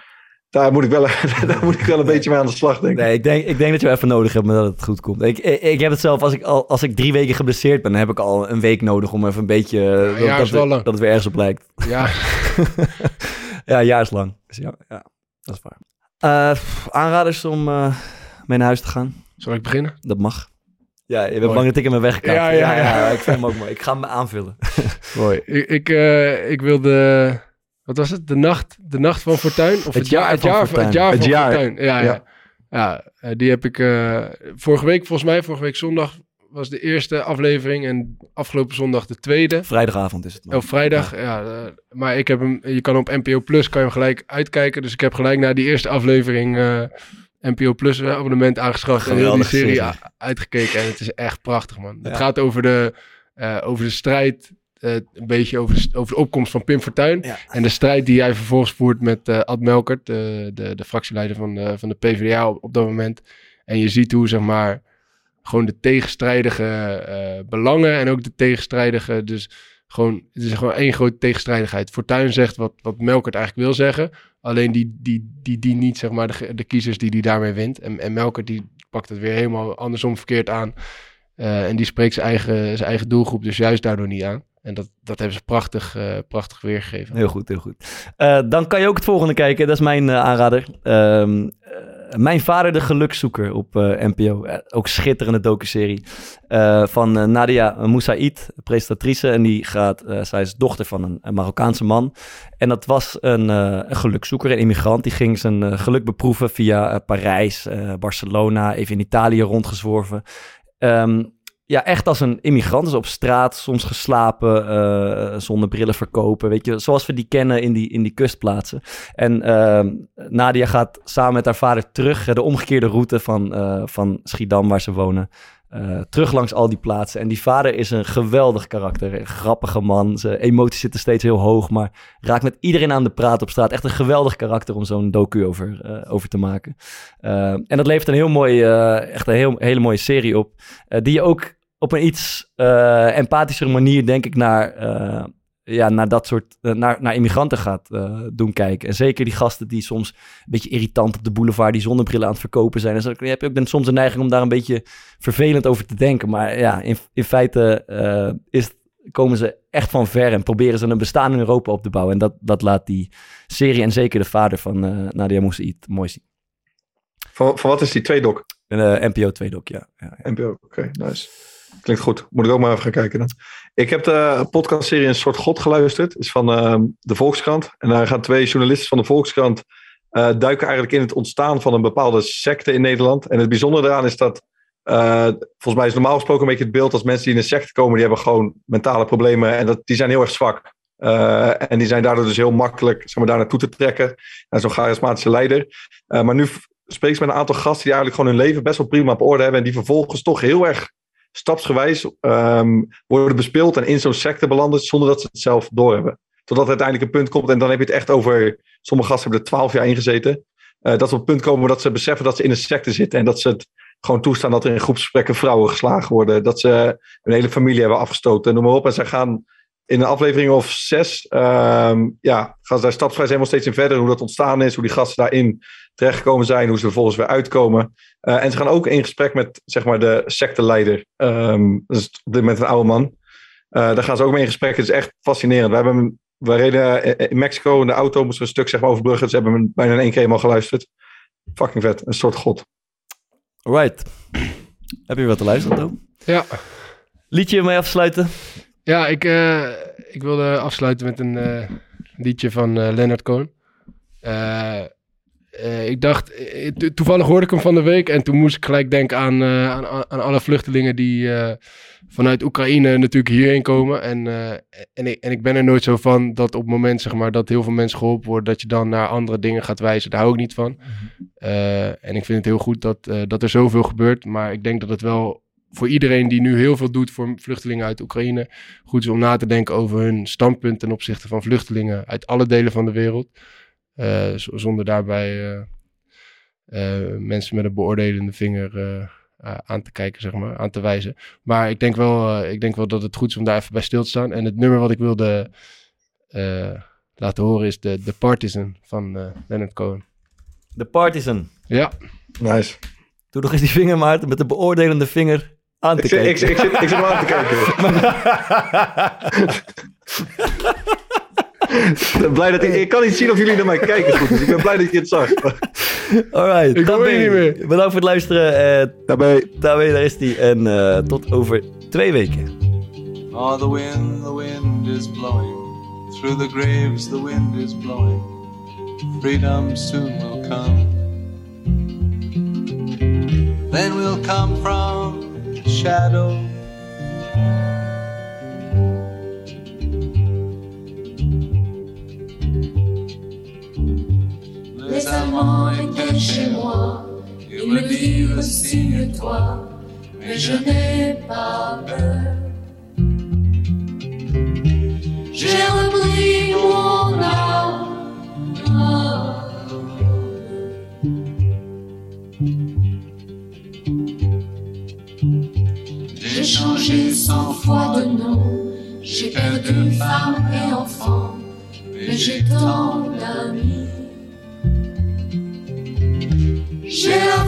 [SPEAKER 1] daar moet ik wel, daar moet ik wel een beetje mee aan de slag, denk ik.
[SPEAKER 2] Nee, ik denk, ik denk dat je even nodig hebt, maar dat het goed komt. Ik, ik, ik heb het zelf, als ik, al, als ik drie weken geblesseerd ben, dan heb ik al een week nodig om even een beetje...
[SPEAKER 4] een jaar
[SPEAKER 2] dat,
[SPEAKER 4] is wel
[SPEAKER 2] dat, het weer ergens op lijkt.
[SPEAKER 4] Ja,
[SPEAKER 2] ja, een jaar is lang. Dus ja, ja, dat is waar. Eh, pff, aanraders om eh, mee naar huis te gaan?
[SPEAKER 4] zal ik beginnen?
[SPEAKER 2] Dat mag. Ja, je bent
[SPEAKER 4] Mooi.
[SPEAKER 2] bang dat ik hem heb weggekapt.
[SPEAKER 4] Ja, ja, ja.
[SPEAKER 2] ik vind hem ook mooi. Ik ga hem aanvullen.
[SPEAKER 4] Mooi. Ik, ik, eh, ik wilde... Wat was het? De nacht, de nacht van Fortuin? Of het, jaar, het,
[SPEAKER 2] van
[SPEAKER 4] jaar,
[SPEAKER 2] Fortuin.
[SPEAKER 4] het jaar
[SPEAKER 1] Het
[SPEAKER 4] van
[SPEAKER 1] jaar.
[SPEAKER 4] Fortuin. Ja, ja.
[SPEAKER 1] Ja.
[SPEAKER 4] ja. eh, die heb ik eh, vorige week, volgens mij, vorige week zondag was de eerste aflevering en afgelopen zondag de tweede.
[SPEAKER 2] Vrijdagavond is het. man.
[SPEAKER 4] Oh, vrijdag, ja. maar ik heb hem, je kan op NPO Plus, kan je hem gelijk uitkijken. Dus ik heb gelijk naar die eerste aflevering eh, NPO Plus abonnement aangeschaft. En heel die serie uitgekeken. En het is echt prachtig, man.
[SPEAKER 2] Ja.
[SPEAKER 4] Het gaat over de, eh, over de strijd, eh, een beetje over de, over de opkomst van Pim Fortuyn.
[SPEAKER 2] Ja.
[SPEAKER 4] En de strijd die hij vervolgens voert met eh, Ad Melkert, de, de, de fractieleider van de, van de PvdA op, op dat moment. En je ziet hoe, zeg maar, gewoon de tegenstrijdige belangen en ook de tegenstrijdige, dus gewoon, het is gewoon één grote tegenstrijdigheid. Fortuyn zegt wat, wat Melkert eigenlijk wil zeggen. Alleen die, die, die dient niet zeg maar, de, de kiezers die die daarmee wint. En, en Melkert die pakt het weer helemaal andersom verkeerd aan. Eh, en die spreekt zijn eigen, zijn eigen doelgroep dus juist daardoor niet aan. En dat, dat hebben ze prachtig, eh, prachtig weergegeven.
[SPEAKER 2] Heel goed, heel goed. Eh, dan kan je ook het volgende kijken. Dat is mijn aanrader. Eh, mijn vader de gelukzoeker op eh, NPO. Eh, ook schitterende docuserie. eh van Nadia Moussaïd, presentatrice. En die gaat, zij is dochter van een, Marokkaanse man. En dat was een, een gelukzoeker, een immigrant. Die ging zijn geluk beproeven via Parijs, Barcelona, even in Italië rondgezworven. Ehm, ja, echt als een immigrant. Dus op straat, soms geslapen, eh, zonder brillen verkopen. Weet je, zoals we die kennen in die, in die kustplaatsen. En ehm, Nadia gaat samen met haar vader terug, de omgekeerde route van, eh, van Schiedam, waar ze wonen. eh, terug langs al die plaatsen. En die vader is een geweldig karakter. Een grappige man. Zijn emoties zitten steeds heel hoog. Maar raakt met iedereen aan de praat op straat. Echt een geweldig karakter om zo'n docu over, over te maken. Eh, en dat levert een heel mooi, echt een heel, hele mooie serie op. die je ook op een iets eh empathischere manier, denk ik, naar, eh, ja, naar dat soort, eh, naar, naar immigranten gaat doen kijken. En zeker die gasten die soms een beetje irritant op de boulevard, die zonnebrillen aan het verkopen zijn. En zo heb je ook dan soms de neiging om daar een beetje vervelend over te denken. Maar ja, in, in feite is, komen ze echt van ver en proberen ze een bestaan in Europa op te bouwen. En dat, dat laat die serie en zeker de vader van Nadia Moussaïd mooi zien.
[SPEAKER 1] Van, van wat is die twee doc?
[SPEAKER 2] Een NPO 2 doc, ja. ja, ja.
[SPEAKER 1] NPO, oké, nice. Klinkt goed. Moet ik ook maar even gaan kijken dan. Ik heb de podcastserie Een soort God geluisterd. is van ehm, de Volkskrant. En daar gaan twee journalisten van de Volkskrant eh, duiken eigenlijk in het ontstaan van een bepaalde secte in Nederland. En het bijzondere daaraan is dat, eh, volgens mij is normaal gesproken een beetje het beeld als mensen die in een secte komen, die hebben gewoon mentale problemen en dat, die zijn heel erg zwak. Eh, en die zijn daardoor dus heel makkelijk zeg maar, daar naartoe te trekken. En zo'n charismatische leider. Maar nu spreek ik met een aantal gasten die eigenlijk gewoon hun leven best wel prima op orde hebben. En die vervolgens toch heel erg stapsgewijs ehm, worden bespeeld en in zo'n secte belanden zonder dat ze het zelf doorhebben. Totdat uiteindelijk een punt komt en dan heb je het echt over, sommige gasten hebben er twaalf jaar in gezeten. eh, dat ze op het punt komen dat ze beseffen dat ze in een secte zitten en dat ze het gewoon toestaan dat er in groepsgesprekken vrouwen geslagen worden. Dat ze hun hele familie hebben afgestoten, noem maar op. En zij gaan in een aflevering of zes, ehm, ja, gaan ze daar stapsgewijs helemaal steeds in verder. Hoe dat ontstaan is, hoe die gasten daarin terechtgekomen zijn, hoe ze er vervolgens weer uitkomen. Eh, en ze gaan ook in gesprek met zeg maar, de secteleider. Ehm dat is op dit moment een oude man. Eh, daar gaan ze ook mee in gesprek. Het is echt fascinerend. We, hebben, we reden in Mexico in de auto, moesten we een stuk zeg maar, overbruggen. Ze hebben hem bijna in één keer helemaal geluisterd. Fucking vet. Een soort god.
[SPEAKER 2] Alright. Heb je wat te luisteren, Toon?
[SPEAKER 4] Ja.
[SPEAKER 2] Liedje om mee afsluiten?
[SPEAKER 4] Ja, ik, eh, ik wilde afsluiten met een eh, liedje van eh, Leonard Cohen. Ik dacht, to- toevallig hoorde ik hem van de week en toen moest ik gelijk denken aan, aan, aan alle vluchtelingen die vanuit Oekraïne natuurlijk hierheen komen. En, en, ik, en ik ben er nooit zo van dat op het moment zeg maar, dat heel veel mensen geholpen worden, dat je dan naar andere dingen gaat wijzen. Daar hou ik niet van. Eh, en ik vind het heel goed dat, dat er zoveel gebeurt, maar ik denk dat het wel voor iedereen die nu heel veel doet voor vluchtelingen uit Oekraïne, goed is om na te denken over hun standpunt ten opzichte van vluchtelingen uit alle delen van de wereld. Eh, zonder daarbij eh, eh, mensen met een beoordelende vinger aan te kijken, zeg maar, aan te wijzen. Maar ik denk, wel, eh, ik denk wel dat het goed is om daar even bij stil te staan. En het nummer wat ik wilde eh, laten horen is de, de Partisan van eh, Leonard Cohen.
[SPEAKER 2] De Partisan.
[SPEAKER 4] Ja.
[SPEAKER 1] Nice.
[SPEAKER 2] Doe nog eens die vinger, Maarten, met de beoordelende vinger aan te
[SPEAKER 1] Ik zit-
[SPEAKER 2] kijken.
[SPEAKER 1] ik zit- ik zit- ik zit hem aan te Ik ben blij dat ik, ik kan niet zien of jullie naar mij kijken goed, dus ik ben blij dat je het zag.
[SPEAKER 2] Alright,
[SPEAKER 1] Ik hoor
[SPEAKER 2] ben
[SPEAKER 1] je niet meer.
[SPEAKER 2] Bedankt voor het luisteren. Uh,
[SPEAKER 1] daarbij.
[SPEAKER 2] Daarbij, daar is die. En eh, tot over twee weken.
[SPEAKER 12] Oh, the wind, the wind is blowing. Through the graves, the wind is blowing. Freedom soon will come. Then we'll come from shadow.
[SPEAKER 13] Les Allemands étaient chez moi, ils me dirent signe-toi, mais je n'ai pas peur. J'ai repris mon âme. Changé cent fois de nom, j'ai perdu femme et enfant, mais j'ai tant d'amis. J'ai la